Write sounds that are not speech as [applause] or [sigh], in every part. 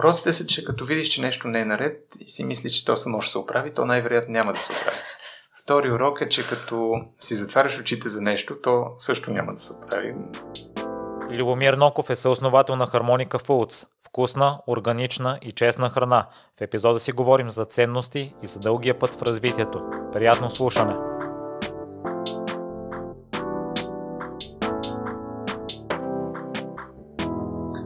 Уроците са, че като видиш, че нещо не е наред и си мислиш, че то само ще се оправи, то най-вероятно няма да се оправи. Втори урок е, че като си затваряш очите за нещо, то също няма да се оправи. Любомир Ноков е съосновател на Хармоника Foods. Вкусна, органична и честна храна. В епизода си говорим за ценности и за дългия път в развитието. Приятно слушане!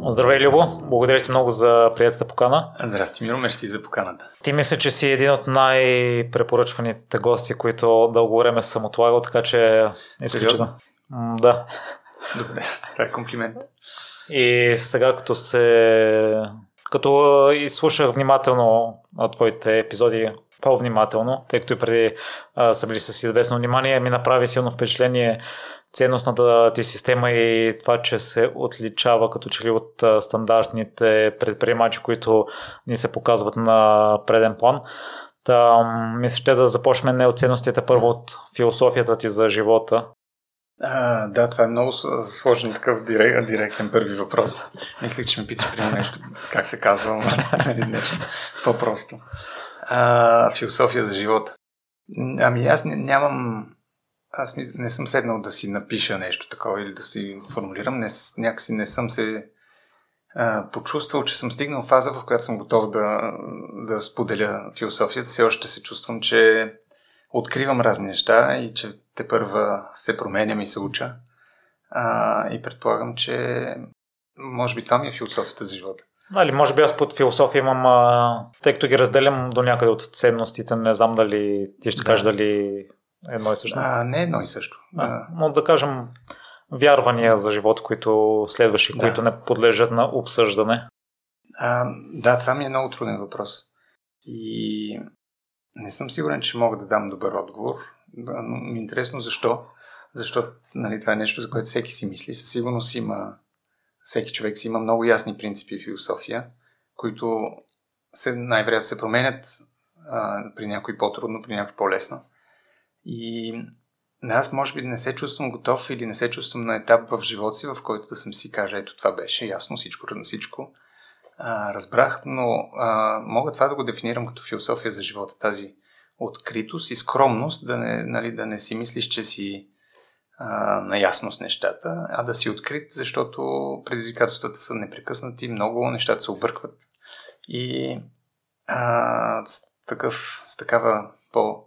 Здравей, Любо! Благодаря ти много за приятата покана. Здрасти, Миро, мерси за поканата. Ти мисля, че си един от най-препоръчваните гости, които дълго време съм отлагал, така че изключително. Да. Добре, [laughs] това е комплимент. И сега като се... Като изслушах внимателно твоите епизоди, по-внимателно, тъй като и преди а, са били с известно внимание, ми направи силно впечатление ценностната ти система и това, че се отличава като че ли от стандартните предприемачи, които ни се показват на преден план. Та, мисля, ще да започнем не от ценностите, първо от философията ти за живота. А, да, това е много сложен такъв директ, директен първи въпрос. Мислих, че ме питаш при нещо, как се казва, нали, нещо по-просто. А, философия за живота. Ами аз нямам аз не съм седнал да си напиша нещо такова или да си формулирам. Не, някакси не съм се а, почувствал, че съм стигнал фаза, в която съм готов да, да споделя философията. Все още се чувствам, че откривам разни неща и че те първа се променям и се уча. А, и предполагам, че може би това ми е философията за живота. Дали, може би аз под философия имам, а, тъй като ги разделям до някъде от ценностите, не знам дали ти ще да. кажеш дали едно и също. А, не едно и също. А, но да кажем вярвания за живот, които следваш и да. които не подлежат на обсъждане. А, да, това ми е много труден въпрос. И не съм сигурен, че мога да дам добър отговор. Но ми е интересно защо. Защото нали, това е нещо, за което всеки си мисли. Със сигурност има, всеки човек си има много ясни принципи и философия, които се, най-вероятно се променят а, при някой по-трудно, при някой по-лесно. И аз може би не се чувствам готов или не се чувствам на етап в живота си, в който да съм си кажа, ето това беше ясно, всичко на всичко. А, разбрах, но а, мога това да го дефинирам като философия за живота, тази откритост и скромност, да не, нали, да не си мислиш, че си а, наясно с нещата, а да си открит, защото предизвикателствата са непрекъснати, много нещата се объркват. И а, с, такъв, с такава по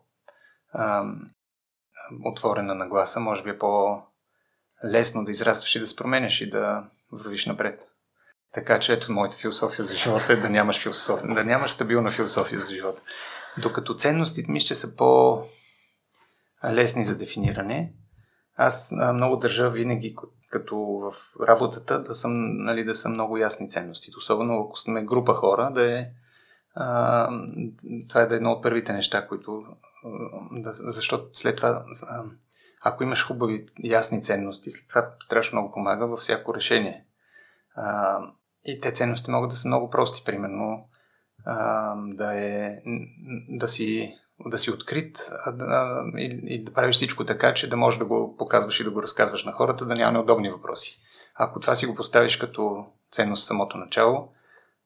отворена нагласа, може би е по-лесно да израстваш и да се и да вървиш напред. Така че ето моята философия за живота е да нямаш, философия, да нямаш стабилна философия за живота. Докато ценностите ми ще са по-лесни за дефиниране. Аз много държа винаги, като в работата, да съм, нали, да съм много ясни ценностите. Особено ако сме група хора, да е а, това е да е едно от първите неща, които да, защото след това, ако имаш хубави, ясни ценности, след това страшно много помага във всяко решение. А, и те ценности могат да са много прости, примерно а, да, е, да, си, да си открит а, а, и, и да правиш всичко така, че да можеш да го показваш и да го разказваш на хората, да няма неудобни въпроси. Ако това си го поставиш като ценност в самото начало,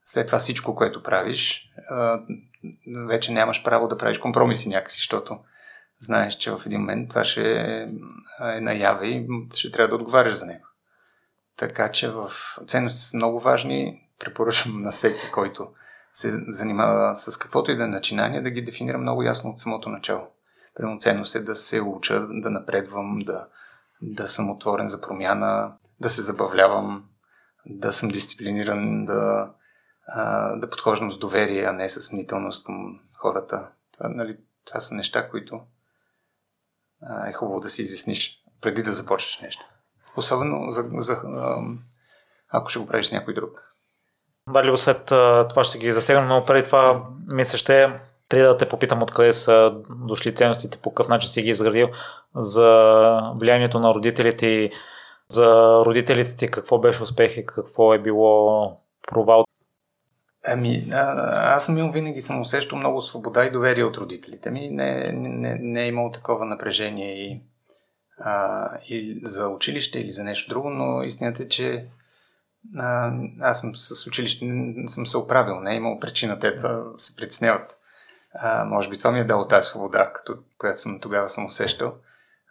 след това всичко, което правиш, вече нямаш право да правиш компромиси някакси, защото знаеш, че в един момент това ще е наяве и ще трябва да отговаряш за него. Така че в ценностите са много важни. Препоръчвам на всеки, който се занимава с каквото и да е начинание, да ги дефинира много ясно от самото начало. Примерно ценност е да се уча, да напредвам, да, да съм отворен за промяна, да се забавлявам, да съм дисциплиниран, да, да подхождам с доверие, а не с мнителност към хората. Това, нали, това са неща, които а, е хубаво да си изясниш преди да започнеш нещо. Особено за, за, ако ще го правиш с някой друг. Дали след това ще ги засегнем, но преди това мисля ще трябва да те попитам откъде са дошли ценностите, по какъв начин си ги изградил за влиянието на родителите за родителите ти какво беше успех и какво е било провал. Ами, аз съм имал винаги съм усещал много свобода и доверие от родителите ми. Не, не, не е имало такова напрежение и, а, и за училище или за нещо друго, но истината е, че а, аз съм с училище, не съм се оправил, не е имал причина те да се притесняват. А, може би това ми е дало тази свобода, като, която съм тогава съм усещал.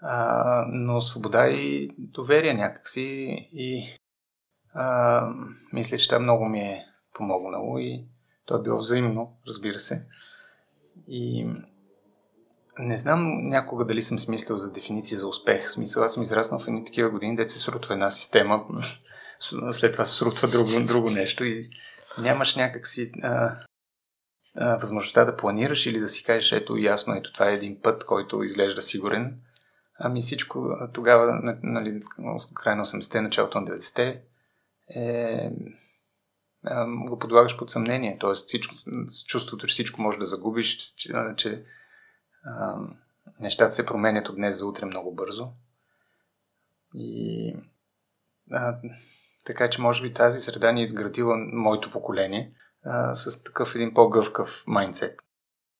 А, но свобода и доверие някакси и а, мисля, че това много ми е помогнало и то е било взаимно, разбира се. И не знам някога дали съм смислил за дефиниция за успех. Смисъл, аз съм израснал в едни такива години, дете се срутва една система, [laughs] след това се срутва друго, друго нещо и нямаш някакси а, а, възможността да планираш или да си кажеш, ето ясно, ето това е един път, който изглежда сигурен. Ами всичко тогава, нали, край на 80-те, началото на 90-те, е, го подлагаш под съмнение. Тоест, всичко, чувството, че всичко може да загубиш, че, че а, нещата се променят от днес за утре много бързо. И а, така че, може би тази среда ни е изградила моето поколение а, с такъв един по-гъвкав майндсет,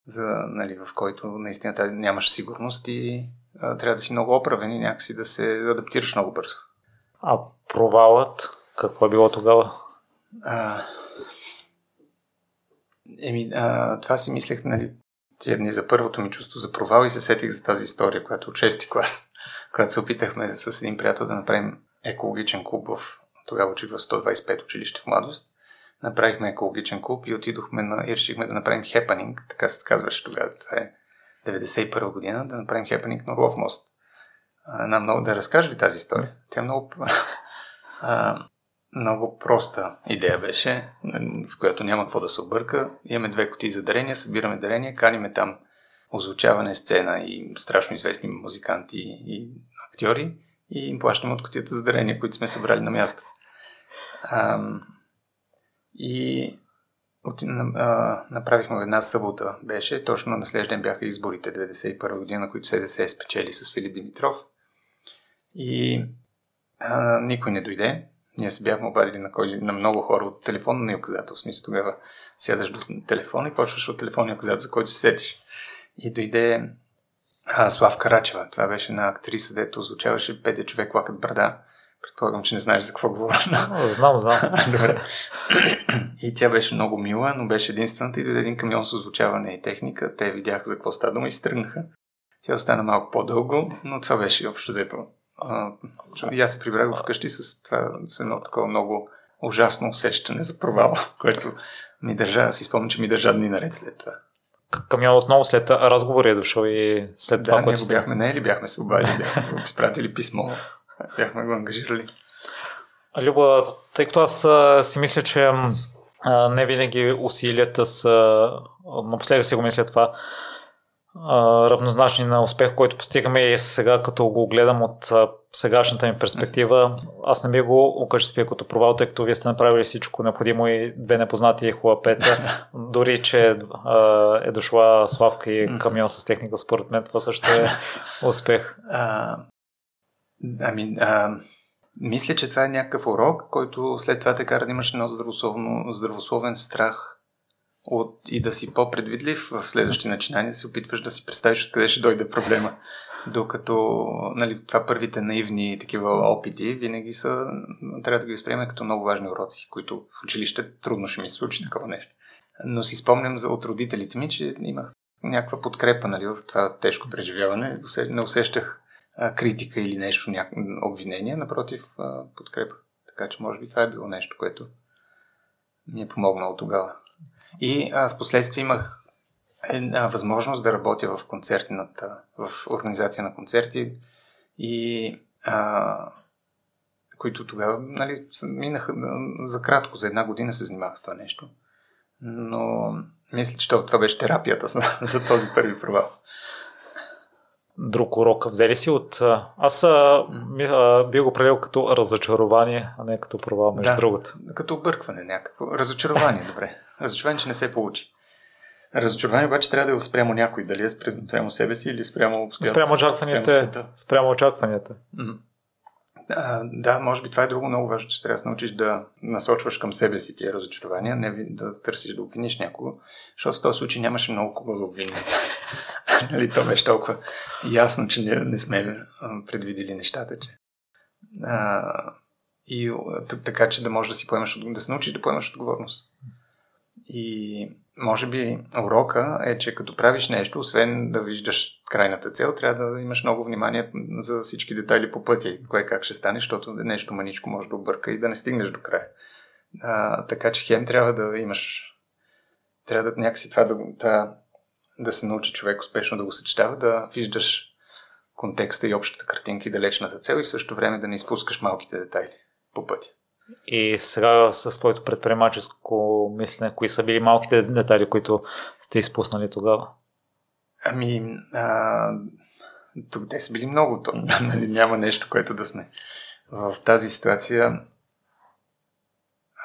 за, нали, в който наистина тази нямаш сигурност и а, трябва да си много оправен и някакси да се адаптираш много бързо. А провалът, какво е било тогава? А, еми, а, това си мислех, нали, тия дни за първото ми чувство за провал и се сетих за тази история, която от 6 клас, [laughs] когато се опитахме с един приятел да направим екологичен клуб в тогава учих в 125 училище в младост. Направихме екологичен клуб и отидохме на, и решихме да направим хепанинг, така се казваше тогава, това е 91 година, да направим хепанинг на Орлов мост. А, много, да разкажа ли тази история? Тя е много, [laughs] а, много проста идея беше, в която няма какво да се обърка. Имаме две кутии за дарения, събираме дарения, каниме там озвучаване, сцена и страшно известни музиканти и актьори и им плащаме от кутията за дарения, които сме събрали на място. А, и от, а, направихме една събота, беше, точно на следващия бяха изборите 91 година, които СДС спечели с Филип Димитров. И а, никой не дойде. Ние се бяхме обадили на, кой, на много хора от телефонния указател. В смисъл тогава сядаш до телефона и почваш от телефонния указател, за който се сетиш. И дойде а, Слав Карачева. Това беше на актриса, дето озвучаваше Петя човек лакът брада. Предполагам, че не знаеш за какво говоря. [laughs] знам, знам. [laughs] Добре. И тя беше много мила, но беше единствената и дойде един камион с озвучаване и техника. Те видяха за какво става дума и се тръгнаха. Тя остана малко по-дълго, но това беше общо взето. И аз се прибрах вкъщи с това, с едно такова много ужасно усещане за провал, [laughs] което ми държа, си спомням, че ми държа дни наред след това. Камион отново след разговори е дошъл и след това, да, което... ние го бяхме не или бяхме се обадили, бяхме изпратили писмо бяхме го ангажирали. Люба, тъй като аз си мисля, че не винаги усилията са, напоследък си го мисля това, а, равнозначни на успех, който постигаме и сега като го гледам от а, сегашната ми перспектива, аз не би го окачествил като провал, тъй като вие сте направили всичко необходимо и две непознати е хубава пета. [laughs] Дори, че а, е дошла Славка и камион с техника, според мен това също е [laughs] успех. Ами, а, мисля, че това е някакъв урок, който след това те кара да имаш едно здравословно, здравословен страх от, и да си по-предвидлив в следващи начинания, се опитваш да си представиш откъде ще дойде проблема. Докато нали, това първите наивни такива опити винаги са, трябва да ги възприеме като много важни уроци, които в училище трудно ще ми се случи такова нещо. Но си спомням за, от родителите ми, че имах някаква подкрепа нали, в това тежко преживяване. Не усещах а, критика или нещо, няк... обвинение, напротив а, подкрепа. Така че може би това е било нещо, което ми е помогнало тогава. И а, в последствие имах една възможност да работя в концертната, в организация на концерти и а, които тогава нали, минаха за кратко, за една година се занимавах с това нещо. Но мисля, че това беше терапията [laughs] за, този първи провал друг урок взели си от... Аз а, би го определил като разочарование, а не като провал, между да, другото. като объркване някакво. Разочарование, добре. Разочарование, че не се получи. Разочарование обаче трябва да е спрямо някой, дали е спрямо себе си или спрямо обстоятелствата. Спрямо очакванията. Спрямо очакванията. Mm-hmm. Да, да, може би това е друго много важно, че трябва да се научиш да насочваш към себе си тия разочарования, не да търсиш да обвиниш някого, защото в този случай нямаше много кого да обвини. [laughs] нали, то беше толкова ясно, че ние не сме предвидили нещата, че. А, И така, че да можеш да си поемаш, да се научиш да поемаш отговорност. И може би урока е, че като правиш нещо, освен да виждаш крайната цел, трябва да имаш много внимание за всички детайли по пътя кое как ще стане, защото нещо маничко може да обърка и да не стигнеш до края. А, така че хем трябва да имаш трябва да някакси това да, това, да се научи човек успешно да го съчетава, да виждаш контекста и общата картинка и далечната цел и също време да не изпускаш малките детайли по пътя. И сега с твоето предприемаческо мислене, кои са били малките детайли, които сте изпуснали тогава? Ами, а, тук те са били много. То, [laughs] нали, няма нещо, което да сме в тази ситуация.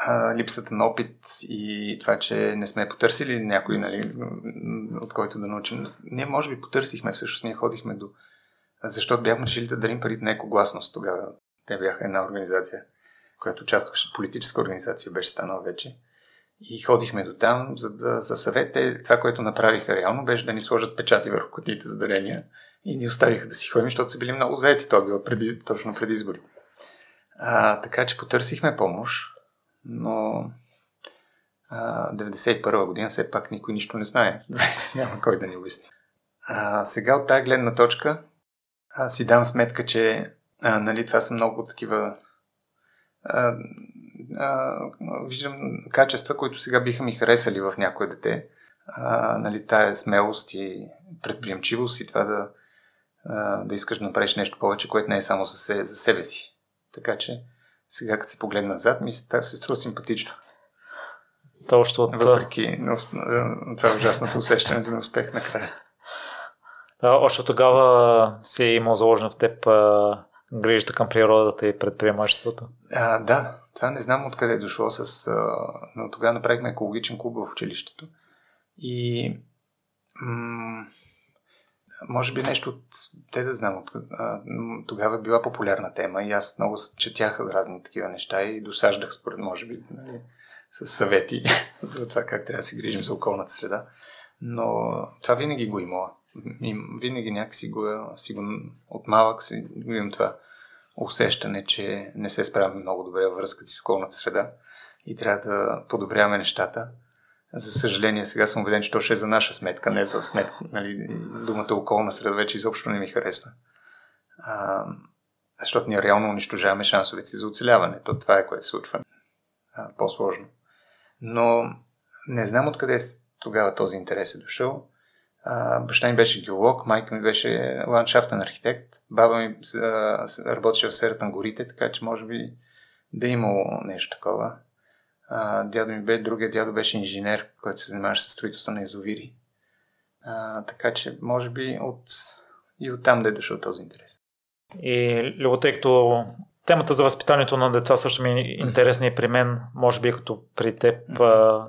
А, липсата на опит и това, че не сме потърсили някой, нали, от който да научим. Ние може би потърсихме, всъщност ние ходихме до... Защото бяхме решили да дарим парите на екогласност тогава. Те бяха една организация която участваше, политическа организация беше станала вече. И ходихме до там, за, да, за съвет. Те, това, което направиха реално, беше да ни сложат печати върху котиите за дарения и ни оставиха да си ходим, защото са били много заети. Това било преди, точно преди избори. А, така че потърсихме помощ, но а, 91 година все пак никой нищо не знае. [laughs] Няма кой да ни обясни. А, сега от тази гледна точка а, си дам сметка, че а, нали, това са много такива а, а, виждам качества, които сега биха ми харесали в някое дете. А, нали, тая смелост и предприемчивост и това да, а, да искаш да направиш нещо повече, което не е само за, се, за себе си. Така че сега, като се погледна назад, ми се струва симпатично. Точно от... Въпреки това е ужасното усещане за неуспех накрая. Да, още тогава си е имал заложено в теб грижата към природата и предприемачеството? А, да, това не знам откъде е дошло с... А, но тогава направихме екологичен клуб в училището. И м- може би нещо от... Те да знам. От, а, тогава била популярна тема и аз много четях разни такива неща и досаждах според, може би, нали, с съвети [laughs] за това как трябва да се грижим за околната среда. Но това винаги го имала и винаги някакси го, си го от си имам това усещане, че не се справяме много добре във връзката с околната среда и трябва да подобряваме нещата. За съжаление, сега съм убеден, че то ще е за наша сметка, не за сметка. Нали, думата околна среда вече изобщо не ми харесва. А, защото ние реално унищожаваме шансовете си за оцеляване. То това е което се случва. А, по-сложно. Но не знам откъде тогава този интерес е дошъл. А, баща ми беше геолог, майка ми беше ландшафтен архитект, баба ми работеше в сферата на горите, така че може би да е имало нещо такова. Дядо ми бе, другия дядо беше инженер, който се занимаваше с строителство на езовири. А, така че може би от, и оттам да е дошъл този интерес. И Любо, тъй като Темата за възпитанието на деца също ми е интересна и при мен, може би като при теб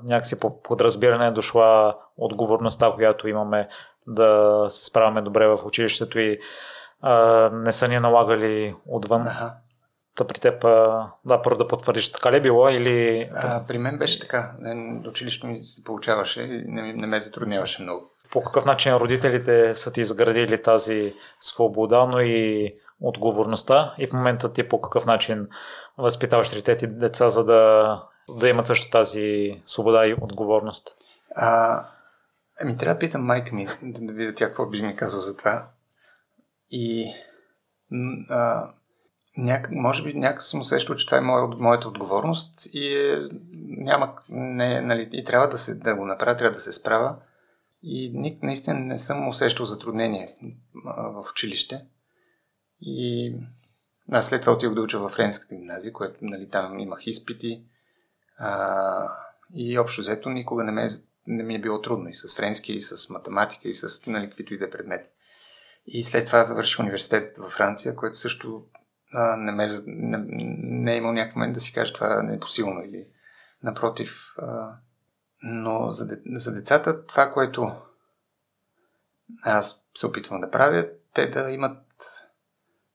някакси по подразбиране е дошла отговорността, която имаме да се справяме добре в училището и а, не са ни налагали отвън. Ага. Та при теб, да, първо да потвърдиш, така ли е било или... А, при мен беше така. Училището ми се получаваше и не, не ме затрудняваше много. По какъв начин родителите са ти изградили тази свобода, но и отговорността и в момента ти по какъв начин възпитаваш трите ти деца, за да, да имат също тази свобода и отговорност? А, ами трябва да питам майка ми, да, видя тя какво би ми казал за това. И а, няк, може би някак съм усещал, че това е моя, моята отговорност и е, няма, не, нали, и трябва да, се, да го направя, трябва да се справя. И наистина не съм усещал затруднение в училище. И аз след това отидох да уча в Френската гимназия, което нали, там имах изпити. А, и общо взето никога не, ме, не ми е било трудно и с френски, и с математика, и с нали, каквито и да е предмети. И след това завърших университет във Франция, което също а, не, ме, не, не е имал някакъв момент да си каже това не е посилно или напротив. А, но за, за децата това, което аз се опитвам да правя, те да имат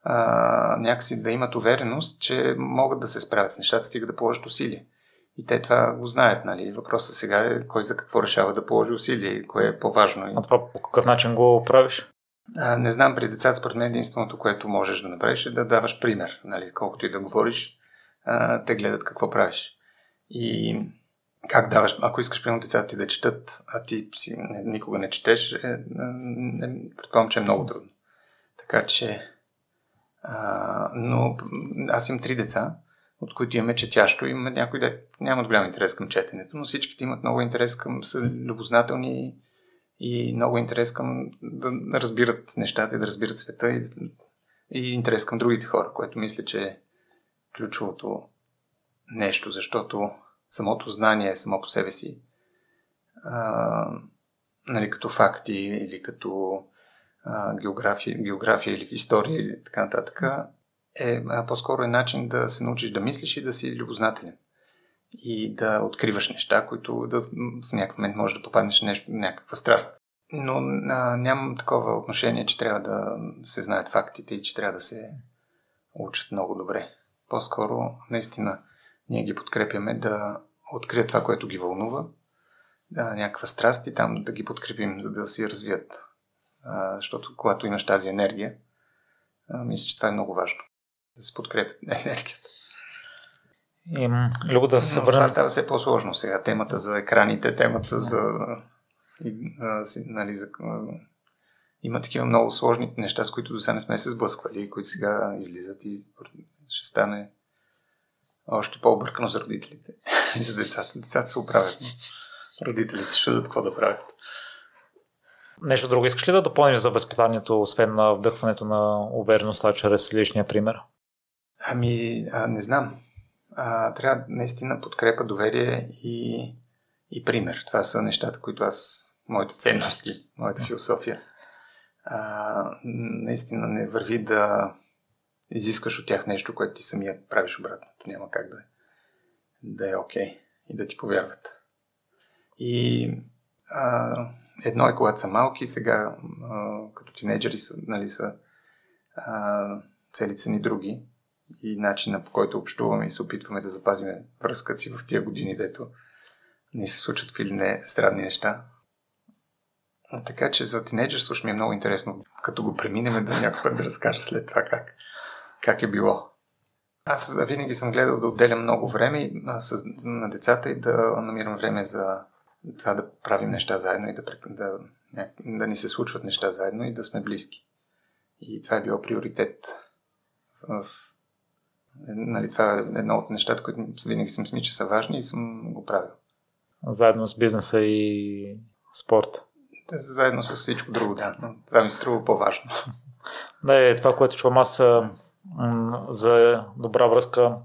а, някакси да имат увереност, че могат да се справят с нещата, стига да положат усилия. И те това го знаят, нали? Въпросът сега е кой за какво решава да положи усилия и кое е по-важно. А това по какъв начин го правиш? А, не знам, при децата според мен единственото, което можеш да направиш е да даваш пример. Нали? Колкото и да говориш, а, те гледат какво правиш. И как даваш, ако искаш примерно децата ти да четат, а ти си не, никога не четеш, е, не, предполагам, че е много трудно. Така че, а, но аз имам три деца, от които имаме четящо. Има някои да нямат голям интерес към четенето, но всичките имат много интерес към, са любознателни и много интерес към да разбират нещата и да разбират света и, и интерес към другите хора, което мисля, че е ключовото нещо, защото самото знание само по себе си, а, нали, като факти или като а, география, география или история или така нататък, е а, по-скоро е начин да се научиш да мислиш и да си любознателен. И да откриваш неща, които да, в някакъв момент може да попаднеш в нещо, някаква страст. Но а, нямам такова отношение, че трябва да се знаят фактите и че трябва да се учат много добре. По-скоро, наистина, ние ги подкрепяме да открият това, което ги вълнува, да, някаква страст и там да ги подкрепим, за да си развият. А, защото когато имаш тази енергия, а, мисля, че това е много важно. Да се подкрепят [laughs] енергията. И, Любо да се върнем... Това става все по-сложно сега. Темата за екраните, темата за... И, а, си, нали, за има такива много сложни неща, с които до сега не сме се сблъсквали, които сега излизат и ще стане още по-объркано за родителите [laughs] и за децата. Децата се оправят, но родителите ще дадат какво да правят. Нещо друго искаш ли да допълниш за възпитанието, освен на вдъхването на увереността чрез личния пример? Ами, а, не знам. А, трябва наистина подкрепа, доверие и, и пример. Това са нещата, които аз, моите ценности, моята философия. А, наистина не върви да изискаш от тях нещо, което ти самия правиш обратното. Няма как да, да е окей okay и да ти повярват. И а, едно е когато са малки, сега а, като тинейджери са, нали, са а, целите ни други и начина по който общуваме и се опитваме да запазим връзката си в тия години, дето ни се случат или не странни неща. А, така че за тинейджерство ми е много интересно, като го преминем да някой път да разкажа след това как как е било. Аз винаги съм гледал да отделям много време на децата и да намирам време за това да правим неща заедно и да, да, да ни се случват неща заедно и да сме близки. И това е било приоритет в нали, това е едно от нещата, които винаги съм смисля, че са важни и съм го правил. Заедно с бизнеса и спорт. Заедно с всичко друго, да. Но това ми се струва по-важно. [laughs] Да, е това, което чувам аз за добра връзка,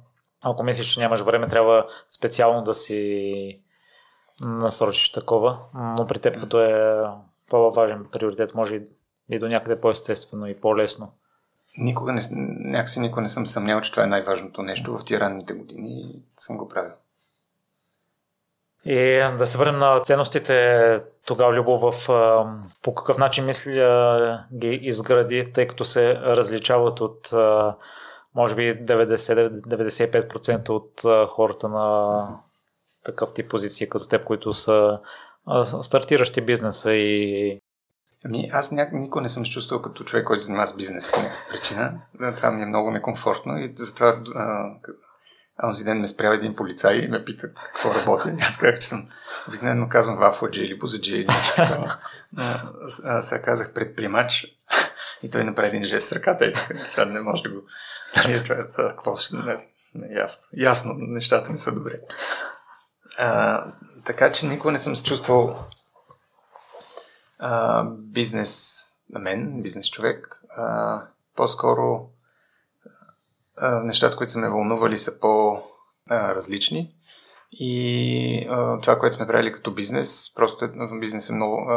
ако мислиш, че нямаш време, трябва специално да си насрочиш такова, но при теб като е по-важен приоритет, може и до някъде по-естествено и по-лесно. Никога не, някакси никога не съм съмнял, че това е най-важното нещо в тия ранните години и съм го правил. И да се върнем на ценностите тогава, Любов, в по какъв начин мисля ги изгради, тъй като се различават от може би 90-95% от хората на такъв тип позиции като теб, които са стартиращи бизнеса и Ами аз няк... никога не съм се чувствал като човек, който занимава с бизнес по някаква причина. Това ми е много некомфортно и затова а, Онзи ден ме спря един полицай и ме пита какво работя. Аз казах, че съм обикновено казвам вафладжи или бузаджи или нещо такова. Сега казах предприемач [laughs] и той направи един жест с ръката и сега не може да го... [laughs] Нали, това е какво ще... Не, не, ясно. Ясно, нещата не са добре. А, така че никога не съм се чувствал а, бизнес на мен, бизнес човек. А, по-скоро нещата, които са ме вълнували, са по-различни. И а, това, което сме правили като бизнес, просто е, бизнес е много,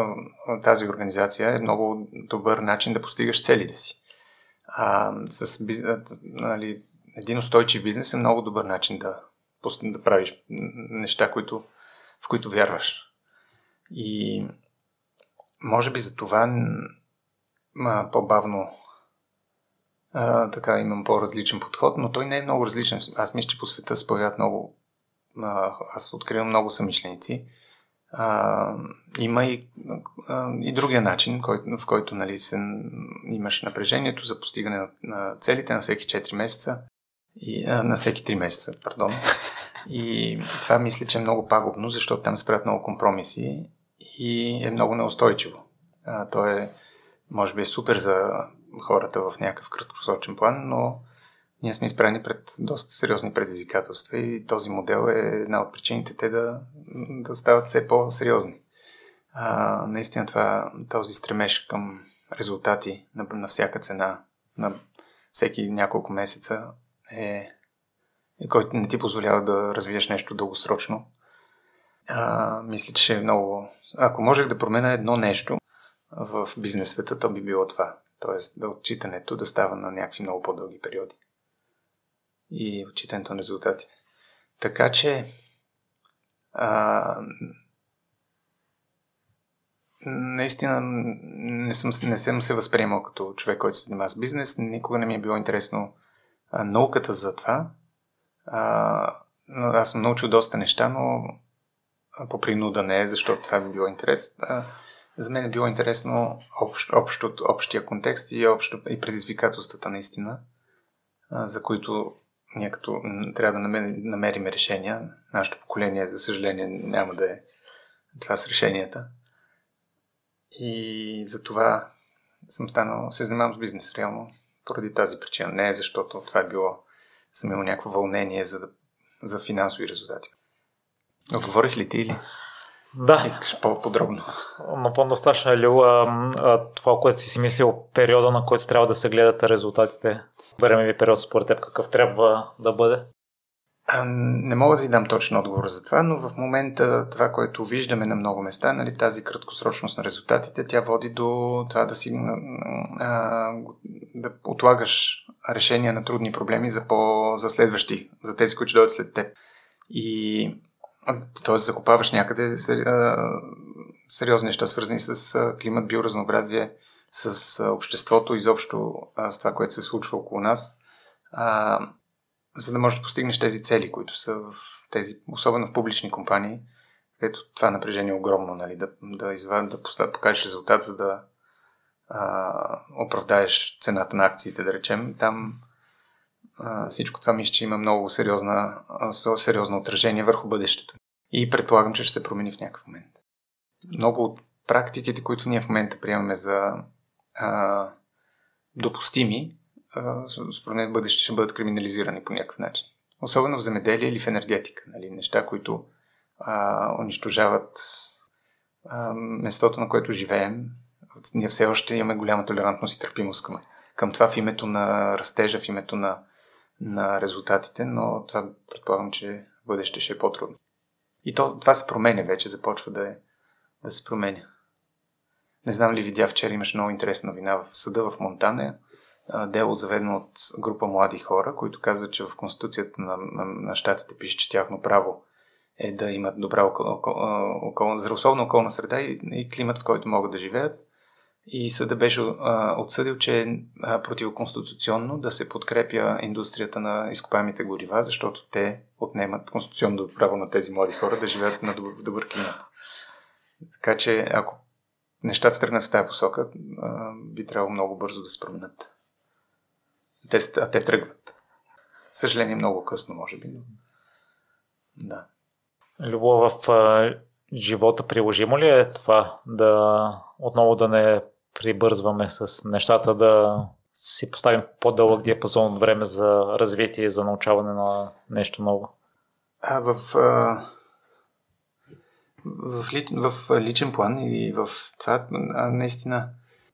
а, тази организация е много добър начин да постигаш целите си. А, с, а, нали, един устойчив бизнес е много добър начин да, да правиш неща, които, в които вярваш. И може би за това по-бавно а, така имам по-различен подход, но той не е много различен. Аз мисля, че по света се появяват много. А, аз откривам много самишленици. А, има и, а, и другия начин, кой, в който нали, се, имаш напрежението за постигане на, на целите на всеки 4 месеца. И, а, на всеки 3 месеца, пардон. [laughs] И това мисля, че е много пагубно, защото там се правят много компромиси и е много неустойчиво. А, то е, може би е супер за хората в някакъв краткосрочен план, но ние сме изправени пред доста сериозни предизвикателства и този модел е една от причините те да, да стават все по-сериозни. А, наистина това, този стремеж към резултати на, на всяка цена, на всеки няколко месеца е, който не ти позволява да развиеш нещо дългосрочно. А, мисля, че е много... Ако можех да променя едно нещо в бизнес света, то би било това. Тоест да отчитането да става на някакви много по-дълги периоди. И отчитането на резултатите. Така че а, наистина не съм, не съм се възприемал като човек, който се занимава с бизнес. Никога не ми е било интересно а, науката за това. А, аз съм научил доста неща, но по принуда не е, защото това би било интерес. За мен е било интересно общ, общо, общия контекст и, общо, и предизвикателствата наистина, а, за които ние като трябва да намерим решения. Нашето поколение, за съжаление, няма да е това с решенията. И за това съм станал, се занимавам с бизнес реално поради тази причина. Не е защото това е било, съм имал някакво вълнение за, да, за финансови резултати. Отговорих ли ти или? Да. Искаш по-подробно. Напълно-достатъчно е ли това, което си си мислил, периода, на който трябва да се гледат резултатите? Времеви период според теб какъв трябва да бъде? Не мога да ти дам точен отговор за това, но в момента това, което виждаме на много места, нали, тази краткосрочност на резултатите, тя води до това да си а, да отлагаш решения на трудни проблеми за, по, за следващи, за тези, които дойдат след теб. И т.е. закопаваш някъде сериозни неща, свързани с климат, биоразнообразие, с обществото, изобщо с това, което се случва около нас за да можеш да постигнеш тези цели, които са в тези, особено в публични компании, където това напрежение е огромно, нали, да, да, извад, да покажеш резултат, за да а, оправдаеш цената на акциите, да речем. Там а, всичко това мисля, че има много сериозна, сериозно отражение върху бъдещето. И предполагам, че ще се промени в някакъв момент. Много от практиките, които ние в момента приемаме за а, допустими, според мен бъдеще ще бъдат криминализирани по някакъв начин. Особено в земеделие или в енергетика. Нали? Неща, които а, унищожават а, местото, на което живеем. Ние все още имаме голяма толерантност и търпимост към, към това в името на растежа, в името на, на резултатите, но това предполагам, че в бъдеще ще е по-трудно. И то, това се променя вече, започва да, е, да се променя. Не знам ли видя вчера, имаше много интересна новина в съда в Монтана дело заведено от група млади хора, които казват, че в Конституцията на, на, на щатите пише, че тяхно право е да имат добра окол, окол, окол, здравословна околна среда и, и климат, в който могат да живеят. И съда беше а, отсъдил, че е противоконституционно да се подкрепя индустрията на изкопаемите горива, защото те отнемат конституционното право на тези млади хора да живеят на добър, в добър климат. Така че, ако нещата тръгнат в тази посока, а, би трябвало много бързо да се променят. Те, а те тръгват. Съжаление, много късно, може би. Но... Да. Любов в а, живота приложимо ли е това да отново да не прибързваме с нещата, да си поставим по-дълъг диапазон от време за развитие и за научаване на нещо ново? А, в, а, в, ли, в личен план и в това наистина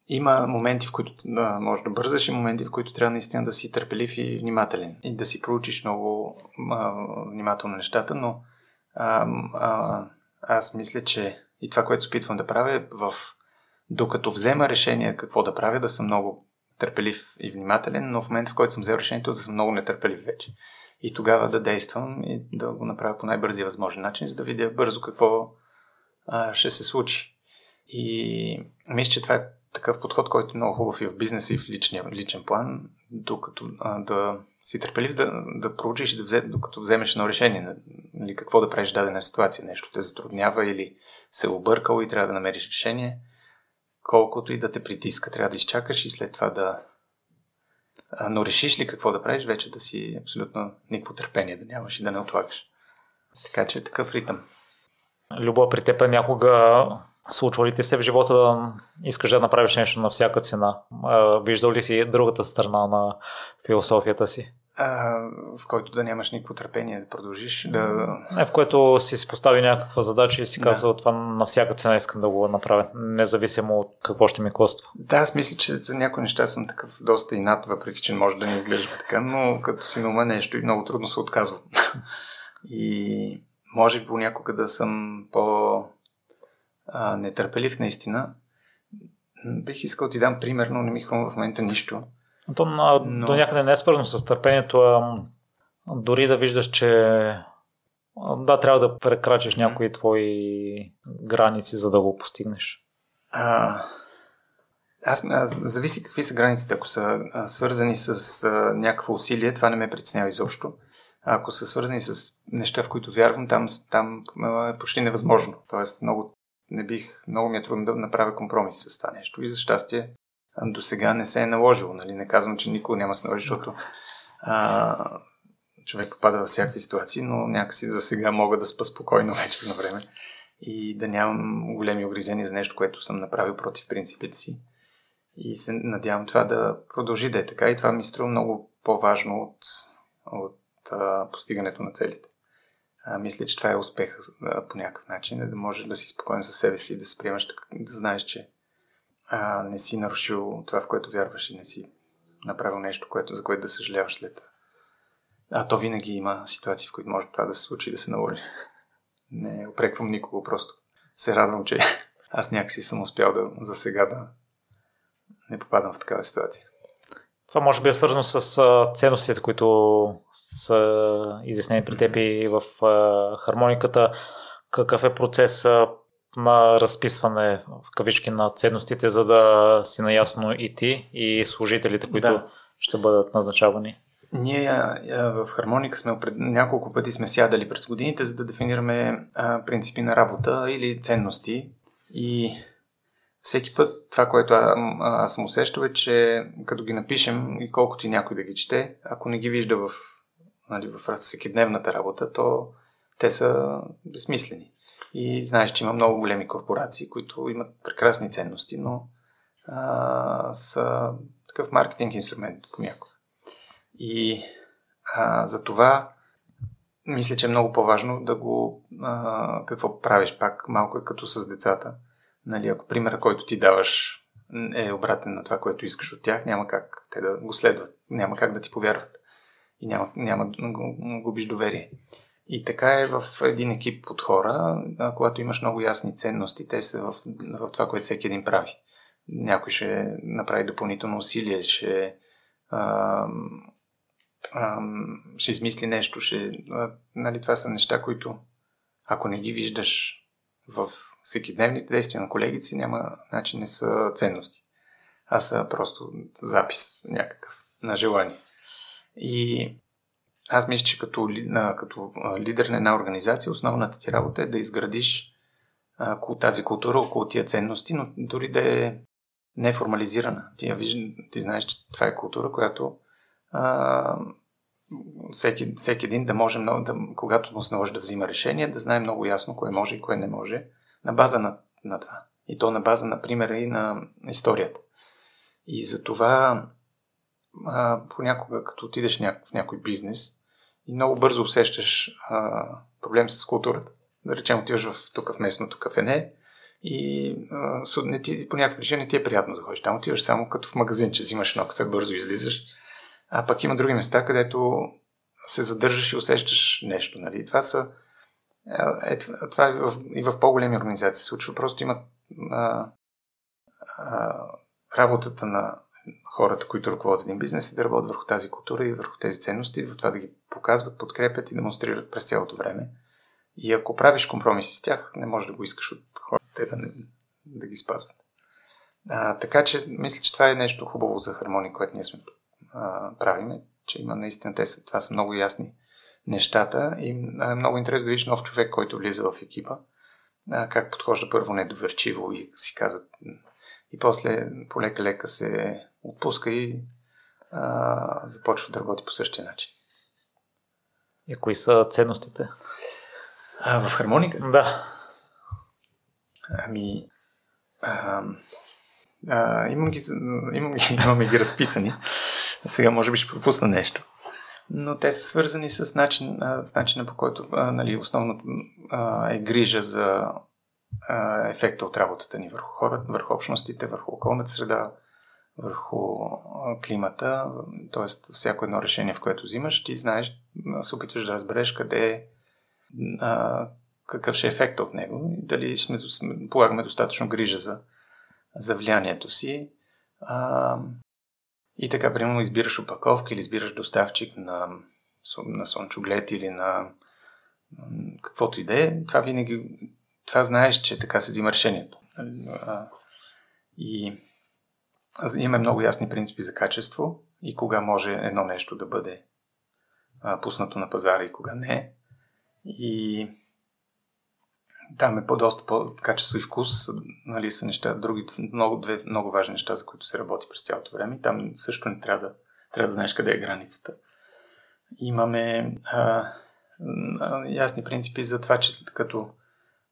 има моменти, в които да, може да бързаш и моменти, в които трябва наистина да си търпелив и внимателен и да си проучиш много а, внимателно нещата, но а, а, аз мисля, че и това, което се опитвам да правя е в докато взема решение какво да правя, да съм много търпелив и внимателен, но в момента, в който съм взел решението, да съм много нетърпелив вече. И тогава да действам и да го направя по най-бързия възможен начин, за да видя бързо какво а, ще се случи. И мисля, че това е такъв подход, който е много хубав и в бизнеса, и в личния, личен план, докато а, да си търпелив да, да проучиш да взе, докато вземеш едно решение, нали, какво да правиш в дадена ситуация, нещо те затруднява или се объркал и трябва да намериш решение, колкото и да те притиска, трябва да изчакаш и след това да, но решиш ли какво да правиш, вече да си абсолютно никакво търпение да нямаш и да не отлагаш. Така че е такъв ритъм. Любов, при теб е някога случва ли ти се в живота да искаш да направиш нещо на всяка цена? Виждал ли си другата страна на философията си? А, в който да нямаш никакво търпение да продължиш. Да... Не, в който си си постави някаква задача и си казал да. това на всяка цена искам да го направя, независимо от какво ще ми коства. Да, аз мисля, че за някои неща съм такъв доста и над, въпреки че може да не изглежда така, но като си на ума нещо и много трудно се отказвам. [laughs] и може понякога да съм по нетърпелив наистина. Бих искал да ти дам пример, но не ми хрумва в момента нищо. То но... до някъде не е свързано с търпението, а дори да виждаш, че да, трябва да прекрачиш някои твои граници, за да го постигнеш. А, аз, аз, зависи какви са границите. Ако са а, свързани с а, някакво усилие, това не ме притеснява изобщо. А ако са свързани с неща, в които вярвам, там, там е почти невъзможно. Тоест, много не бих, много ми е трудно да направя компромис с това нещо. И за щастие, до сега не се е наложило. Нали? Не казвам, че никога няма се наложи, защото а, човек попада във всякакви ситуации, но някакси за сега мога да спа спокойно [laughs] вече на време и да нямам големи огризения за нещо, което съм направил против принципите си. И се надявам това да продължи да е така и това ми струва много по-важно от, от а, постигането на целите. А, мисля, че това е успех а, по някакъв начин, да можеш да си спокоен със себе си и да се приемаш, да знаеш, че а, не си нарушил това, в което вярваш и не си направил нещо, което, за което да съжаляваш след А то винаги има ситуации, в които може това да се случи и да се наложи. [laughs] Не опреквам никого, просто се радвам, че [laughs] аз някакси съм успял да за сега да не попадам в такава ситуация. Това може би е свързано с ценностите, които са изяснени при теб и в хармониката. Какъв е процес на разписване в кавички на ценностите, за да си наясно и ти, и служителите, които да. ще бъдат назначавани? Ние в Хармоника сме няколко пъти сме сядали през годините, за да дефинираме принципи на работа или ценности. И всеки път това, което аз съм усещал е, че като ги напишем и колкото и някой да ги чете, ако не ги вижда в, нали, в всекидневната работа, то те са безсмислени. И знаеш, че има много големи корпорации, които имат прекрасни ценности, но а, са такъв маркетинг инструмент понякога. И а, за това мисля, че е много по-важно да го а, какво правиш пак малко е като с децата. Нали, ако примера, който ти даваш е обратен на това, което искаш от тях, няма как те да го следват, няма как да ти повярват и няма, няма да губиш доверие. И така е в един екип от хора, когато имаш много ясни ценности, те са в, в това, което всеки един прави. Някой ще направи допълнително усилие, ще, а, а, ще измисли нещо, ще, а, нали, това са неща, които ако не ги виждаш в всекидневните действия на колегите си, няма, значи не са ценности, а са просто запис някакъв на желание. И аз мисля, че като, като лидер на една организация, основната ти работа е да изградиш тази култура около тия ценности, но дори да е неформализирана. Ти, виж, ти знаеш, че това е култура, която а, всеки, всеки един да може, много, да, когато му се наложи да взима решение, да знае много ясно кое може и кое не може, на база на, на това. И то на база на примера и на историята. И за това а, понякога, като отидеш в някой бизнес и много бързо усещаш а, проблем с културата. Да речем, отиваш в, тук в местното кафене и а, не ти, по някаква причина не ти е приятно да ходиш там. Отиваш само като в магазин, че взимаш едно кафе, бързо излизаш. А пък има други места, където се задържаш и усещаш нещо. Нали? Това са е, това е в, и в по-големи организации се случва. Просто имат а, а, работата на хората, които ръководят един бизнес, и да работят върху тази култура и върху тези ценности, в това да ги показват, подкрепят и демонстрират през цялото време. И ако правиш компромиси с тях, не можеш да го искаш от хората да, не, да ги спазват. А, така че, мисля, че това е нещо хубаво за хармония, което ние сме а, правиме, че има наистина, те са, това са много ясни нещата и е много интересно да видиш нов човек, който влиза в екипа, а, как подхожда първо недоверчиво и си казват и после полека-лека се отпуска и а, започва да работи по същия начин. И кои са ценностите? А, в хармоника? Да. Ами, а, а, имам ги, имам ги, [laughs] имаме ги разписани. Сега може би ще пропусна нещо. Но те са свързани с, начин, с начина по който нали, основно е грижа за ефекта от работата ни върху хората, върху общностите, върху околната среда, върху климата. Тоест, всяко едно решение, в което взимаш, ти знаеш, се опитваш да разбереш къде е какъв ще е ефект от него и дали сме, полагаме достатъчно грижа за, за влиянието си. А, и така, примерно, избираш опаковка или избираш доставчик на, на слънчоглед или на каквото и да е, това винаги, това знаеш, че така се взима решението. И имаме много ясни принципи за качество и кога може едно нещо да бъде пуснато на пазара и кога не. И там е по-доста по-качество и вкус, нали, са неща, други, много, две много важни неща, за които се работи през цялото време. Там също не трябва да, трябва да знаеш къде е границата. Имаме а, ясни принципи за това, че като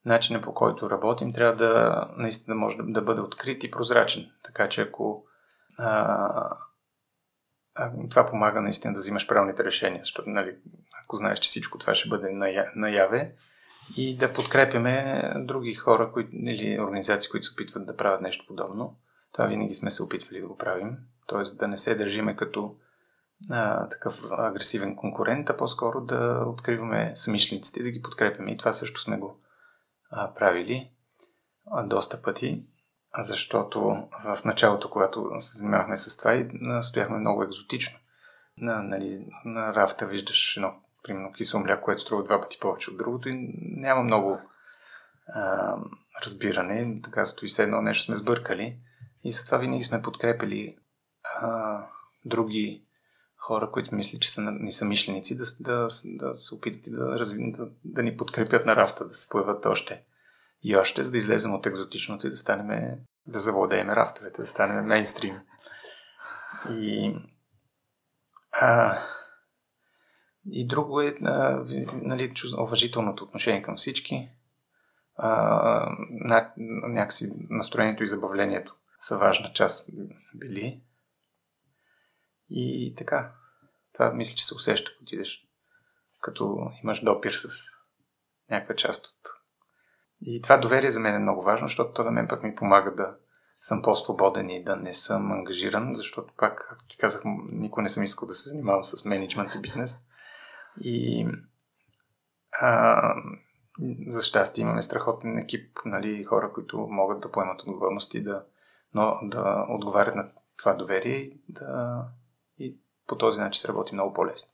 начинът по който работим трябва да наистина може да, да бъде открит и прозрачен. Така че ако а, това помага наистина да взимаш правилните решения, защото нали, ако знаеш, че всичко това ще бъде наяве, и да подкрепяме други хора които, или организации, които се опитват да правят нещо подобно. Това винаги сме се опитвали да го правим. Тоест да не се държиме като а, такъв агресивен конкурент, а по-скоро да откриваме самишлениците и да ги подкрепяме. И това също сме го а, правили а, доста пъти, защото в началото, когато се занимавахме с това, и стояхме много екзотично. На, нали, на рафта виждаш едно примерно кисело мляко, което струва два пъти повече от другото и няма много а, разбиране. Така стои се едно нещо сме сбъркали и затова винаги сме подкрепили а, други хора, които мисли, че са ни са мишленици, да, да, да се опитат да, разви, да, да ни подкрепят на рафта, да се появят още и още, за да излезем от екзотичното и да станем, да завладеем рафтовете, да станем мейнстрим. И а, и друго е нали, уважителното отношение към всички. А, някакси настроението и забавлението са важна част били. И така. Това мисля, че се усеща, ако отидеш, като имаш допир с някаква част от... И това доверие за мен е много важно, защото то на мен пък ми помага да съм по-свободен и да не съм ангажиран, защото пак, както ти казах, никой не съм искал да се занимавам с менеджмент и бизнес. И а, за щастие имаме страхотен екип, нали, хора, които могат да поемат отговорности, да, но да отговарят на това доверие и, да, и по този начин се работи много по-лесно.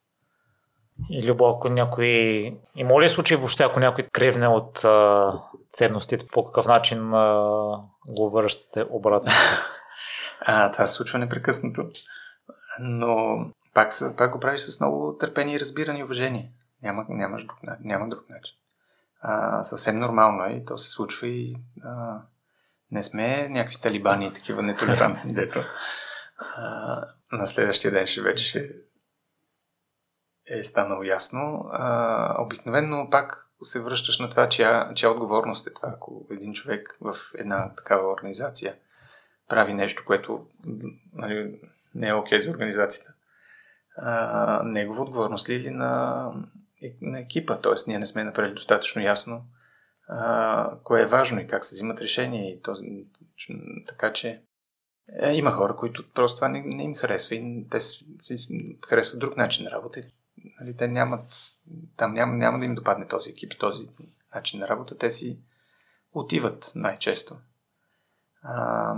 И Любо, ако някой... Има ли случай въобще, ако някой кревне от а, ценностите, по какъв начин а, го връщате обратно? [laughs] а, това се случва непрекъснато. Но пак, пак го правиш с много търпение, разбиране и уважение. Няма, нямаш друг, няма друг начин. А, съвсем нормално е и то се случва и а, не сме някакви талибани и такива нетолерантни, дето а, на следващия ден ще вече е станало ясно. А, обикновено пак се връщаш на това, чия, чия отговорност е това. Ако един човек в една такава организация прави нещо, което нали, не е окей okay за организацията, а, негова отговорност ли или на, на екипа. Тоест, ние не сме направили достатъчно ясно а, кое е важно и как се взимат решения. И този, така че е, има хора, които просто това не, не им харесва и те си, харесват друг начин на работа. Нали, те нямат, там няма, няма да им допадне този екип, този начин на работа. Те си отиват най-често. А,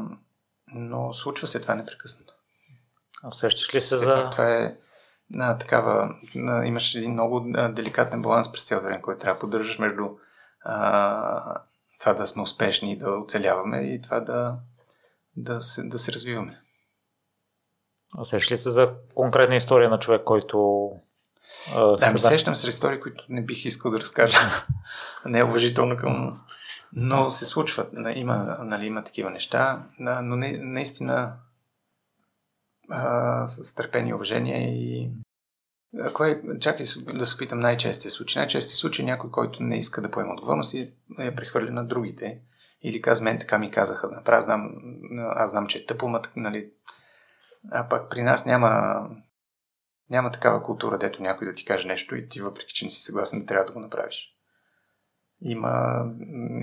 но случва се това непрекъснато. А сещаш ли се за... Това е на такава, на, имаш един много деликатен баланс през цялото време, който трябва да поддържаш между а, това да сме успешни и да оцеляваме и това да, да, се, да се развиваме. А сещаш ли се за конкретна история на човек, който... А, да, ми сещам се истории, които не бих искал да разкажа. [laughs] не е уважително към... Но се случват. Има, нали, има такива неща. Но не, наистина с търпение и уважение и кое, чакай да се питам най-честия случай. Най-честия случай е някой, който не иска да поема отговорност и я прехвърля на другите. Или казва, мен така ми казаха да направя, аз знам, аз знам, че е тъпо, ма, нали, а пък при нас няма, няма такава култура, дето някой да ти каже нещо и ти, въпреки че не си съгласен, да трябва да го направиш. Има,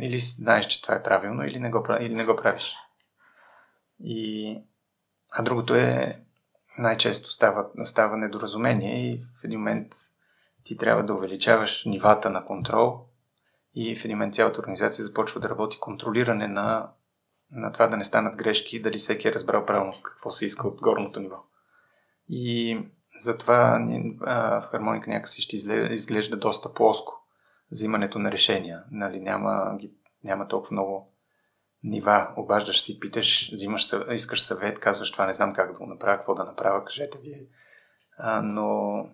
или знаеш, че това е правилно, или не го, или не го правиш. И, а другото е, най-често става, става недоразумение и в един момент ти трябва да увеличаваш нивата на контрол и в един момент цялата организация започва да работи контролиране на, на това да не станат грешки и дали всеки е разбрал правилно какво се иска от горното ниво. И затова в хармоника някакси ще изглежда доста плоско взимането на решения. Нали, няма, няма толкова много нива. Обаждаш си, питаш, взимаш, искаш съвет, казваш това не знам как да го направя, какво да направя, кажете ви. А, но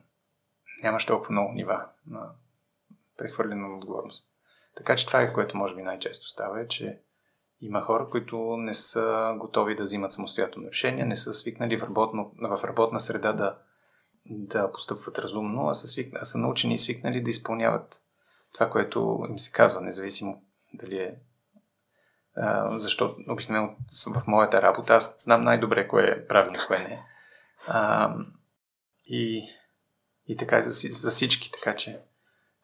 нямаш толкова много нива на прехвърлена на отговорност. Така че това е което може би най-често става, е, че има хора, които не са готови да взимат самостоятелно решение, не са свикнали в, работно, в работна среда да, да постъпват разумно, а са, свик, а са научени и свикнали да изпълняват това, което им се казва, независимо дали е. А, защото обикновено в моята работа аз знам най-добре кое е правилно, кое не е. А, и, и така за, за всички, така че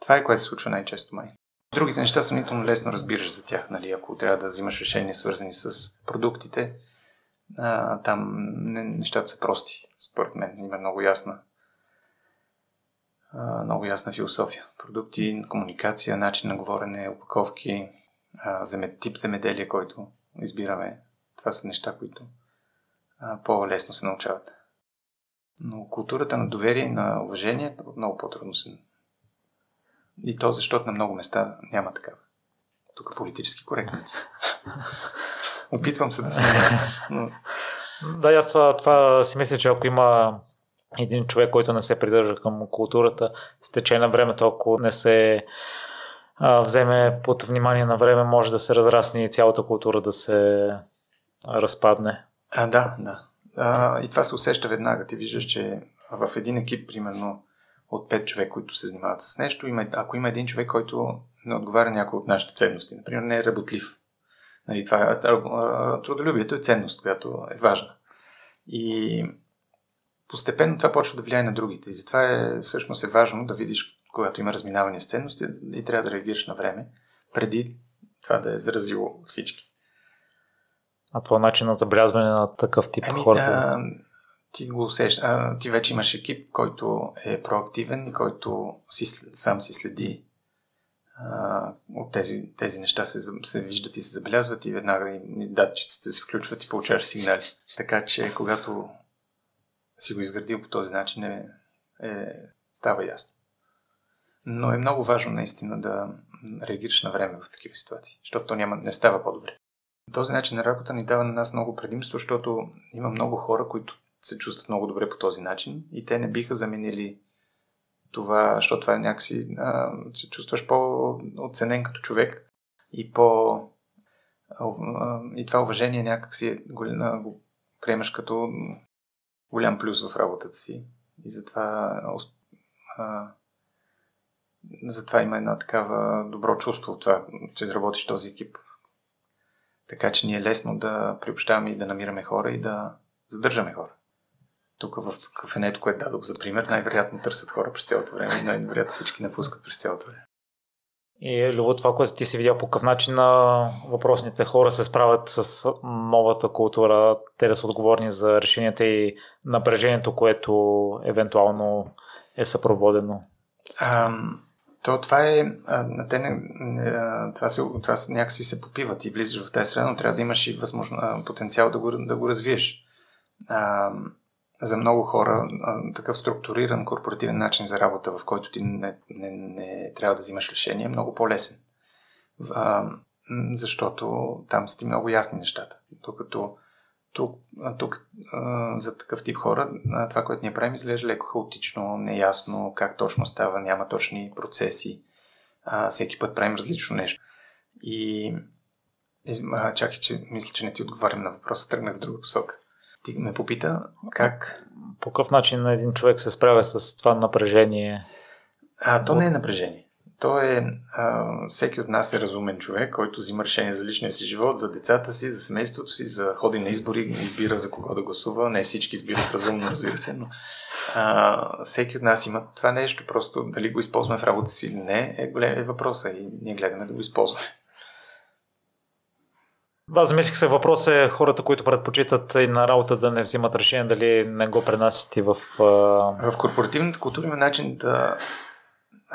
това е което се случва най-често май. Другите неща съмнително лесно разбираш за тях, нали? ако трябва да взимаш решения свързани с продуктите, а, там не, нещата са прости, според мен. Има много ясна много ясна философия. Продукти, комуникация, начин на говорене, упаковки, тип земеделие, който избираме. Това са неща, които по-лесно се научават. Но културата на доверие и на уважение е много по-трудно се. И то защото на много места няма такава. Тук политически коректно [laughs] Опитвам се да се. Но... Да, аз това, това си мисля, че ако има един човек, който не се придържа към културата, с течение на времето, ако не се вземе под внимание на време, може да се разрасне и цялата култура да се разпадне. А, да, да. А, и това се усеща веднага. Ти виждаш, че в един екип, примерно, от пет човека, които се занимават с нещо, има, ако има един човек, който не отговаря някои от нашите ценности, например, не е работлив. Нали, това трудолюбието е ценност, която е важна. И постепенно това почва да влияе на другите. И затова е всъщност е важно да видиш, когато има разминаване с ценности и трябва да реагираш на време, преди това да е заразило всички. А това е начин на забелязване на такъв тип ами, хора? А, ти го усещаш. А, ти вече имаш екип, който е проактивен и който си, сам си следи а, от тези, тези неща се, се виждат и се забелязват и веднага датчиците се включват и получаваш сигнали. Така че когато си го изградил по този начин, е, е, става ясно. Но е много важно наистина да реагираш на време в такива ситуации, защото то няма, не става по-добре. Този начин на работа ни дава на нас много предимство, защото има много хора, които се чувстват много добре по този начин и те не биха заменили това, защото това е някакси а, се чувстваш по-оценен като човек и по а, и това уважение някакси го, го приемаш като голям плюс в работата си. И затова, а, затова има една такава добро чувство от това, че изработиш този екип. Така че ни е лесно да приобщаваме и да намираме хора и да задържаме хора. Тук в кафенето, което дадох за пример, най-вероятно търсят хора през цялото време и най-вероятно всички напускат през цялото време. И Любо, това, което ти си видял по какъв начин на въпросните хора се справят с новата култура, те да са отговорни за решенията и напрежението, което евентуално е съпроводено? А, то това е, а, те не, не, това, се, това някакси се попиват и влизаш в тази среда, но трябва да имаш и възможно, потенциал да го, да го развиеш. А, за много хора такъв структуриран корпоративен начин за работа, в който ти не, не, не трябва да взимаш решение, е много по-лесен. А, защото там са ти много ясни нещата. Докато тук, тук а, за такъв тип хора, това, което ние правим, изглежда леко хаотично, неясно как точно става, няма точни процеси. А, всеки път правим различно нещо. И, и а, чакай, че мисля, че не ти отговарям на въпроса, тръгнах в друга посока. Ти ме попита как... По какъв начин един човек се справя с това напрежение? А, то не е напрежение. То е, а, всеки от нас е разумен човек, който взима решение за личния си живот, за децата си, за семейството си, за ходи на избори, избира за кого да гласува. Не всички избират разумно, разбира се, но а, всеки от нас има това нещо, просто дали го използваме в работа си или не, е голям е въпроса и ние гледаме да го използваме. Да, замислих се, въпрос е хората, които предпочитат и на работа да не взимат решение, дали не го пренасят и в... В корпоративната култура има начин да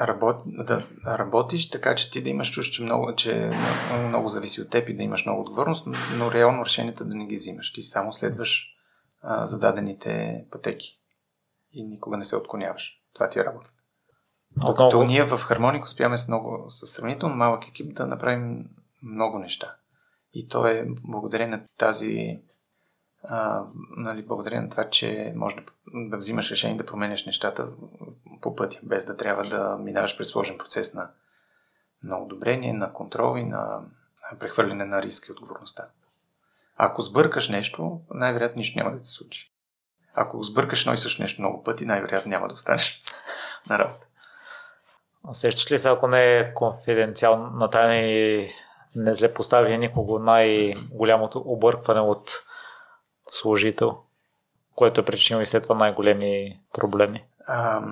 работ, да работиш, така че ти да имаш че много, че много, много зависи от теб и да имаш много отговорност, но реално решенията да не ги взимаш. Ти само следваш а, зададените пътеки и никога не се отклоняваш. Това ти е работа. Докато ние в Хармоник успяваме с, много, с сравнително малък екип да направим много неща. И то е благодарение на тази а, нали, благодарение на това, че може да, да взимаш решение да променяш нещата по пътя, без да трябва да минаваш през сложен процес на, на одобрение, на контрол и на прехвърляне на риска и отговорността. Ако сбъркаш нещо, най-вероятно нищо няма да се случи. Ако сбъркаш едно и също нещо много пъти, най-вероятно няма да останеш [laughs] на работа. Сещаш ли се, ако не е конфиденциална тайна и не зле постави никого най-голямото объркване от служител, което е причинило и след това най-големи проблеми? А,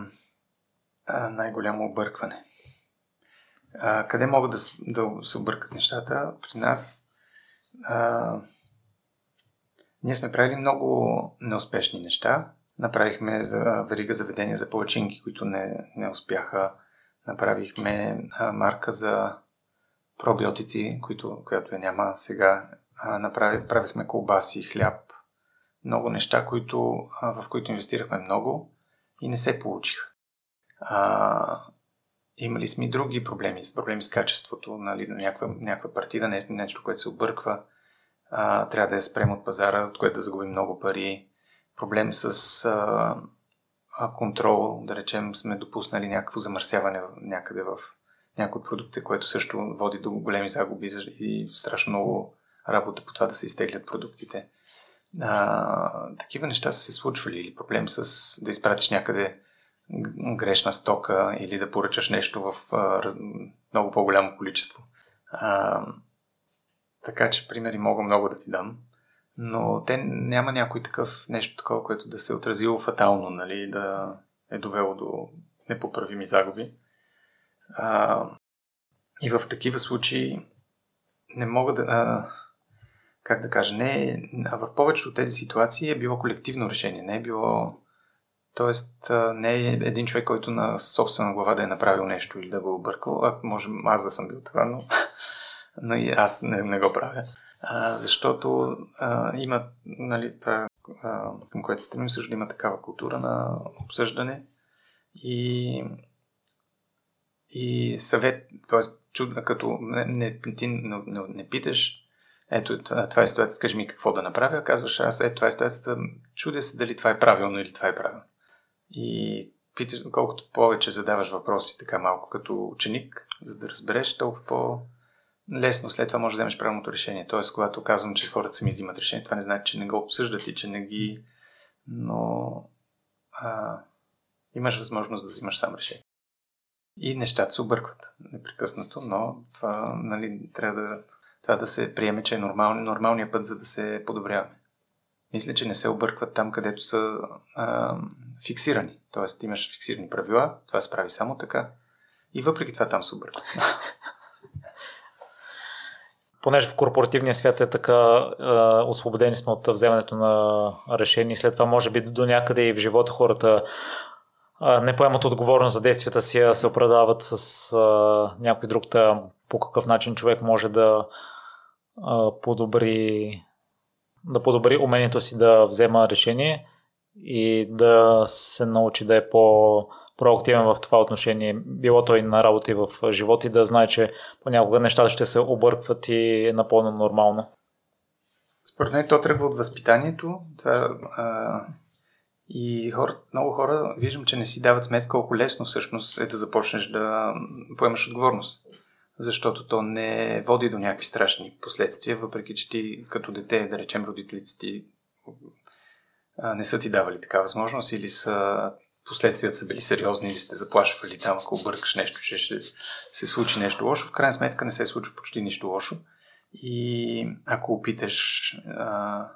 а, най-голямо объркване. А, къде могат да, да се объркат нещата? При нас а, ние сме правили много неуспешни неща. Направихме за верига заведения за палачинки, които не, не успяха. Направихме а, марка за пробиотици, които, която я няма сега. А, направи, правихме колбаси, хляб, много неща, които, в които инвестирахме много и не се получиха. А, имали сме и други проблеми, проблеми с качеството, нали, на някаква, някаква партида, не, нещо, което се обърква, а, трябва да я спрем от пазара, от което да загубим много пари, проблем с а, контрол, да речем сме допуснали някакво замърсяване някъде в някои продукти, което също води до големи загуби и страшно много работа по това да се изтеглят продуктите. А, такива неща са се случвали или проблем с да изпратиш някъде грешна стока или да поръчаш нещо в а, раз, много по-голямо количество. А, така че примери мога много да ти дам, но те няма някой такъв нещо такова, което да се е отразило фатално, нали, да е довело до непоправими загуби. А, и в такива случаи не мога да. А, как да кажа, не, в повечето от тези ситуации е било колективно решение, не е било Тоест, не е един човек, който на собствена глава да е направил нещо или да го е объркал. А, може аз да съм бил това, но, [laughs] но и аз не, не го правя. А, защото а, има, нали, това, а, към което стремим, също има такава култура на обсъждане и, и съвет, т.е. чудна, като не, не, не, не, не питаш ето, това е ситуацията, кажи ми какво да направя. Казваш, аз, ето, това е ситуацията, чудя се дали това е правилно или това е правилно. И питаш, колкото повече задаваш въпроси, така малко като ученик, за да разбереш, толкова по- лесно след това можеш да вземеш правилното решение. Тоест, когато казвам, че хората сами взимат решение, това не значи, че не го обсъждат и че не ги... Но а, имаш възможност да взимаш сам решение. И нещата се объркват непрекъснато, но това нали, трябва да това да се приеме, че е нормал, нормалният път, за да се подобряваме. Мисля, че не се объркват там, където са а, фиксирани. Тоест, имаш фиксирани правила, това се прави само така. И въпреки това там се объркват. [laughs] Понеже в корпоративния свят е така, е, освободени сме от вземането на решения, след това може би до някъде и в живота хората не поемат отговорност за действията си, а се оправдават с а, някой друг, по какъв начин човек може да подобри да подобри умението си да взема решение и да се научи да е по проактивен в това отношение, било той на работа и в живота и да знае, че понякога нещата ще се объркват и е напълно нормално. Според мен то тръгва от възпитанието. Това, а, и хора, много хора виждам, че не си дават сметка колко лесно всъщност е да започнеш да поемаш отговорност защото то не води до някакви страшни последствия, въпреки че ти като дете, да речем родителите ти не са ти давали така възможност или са последствията са били сериозни или сте заплашвали там, ако объркаш нещо, че ще се случи нещо лошо. В крайна сметка не се случва почти нищо лошо. И ако опиташ а,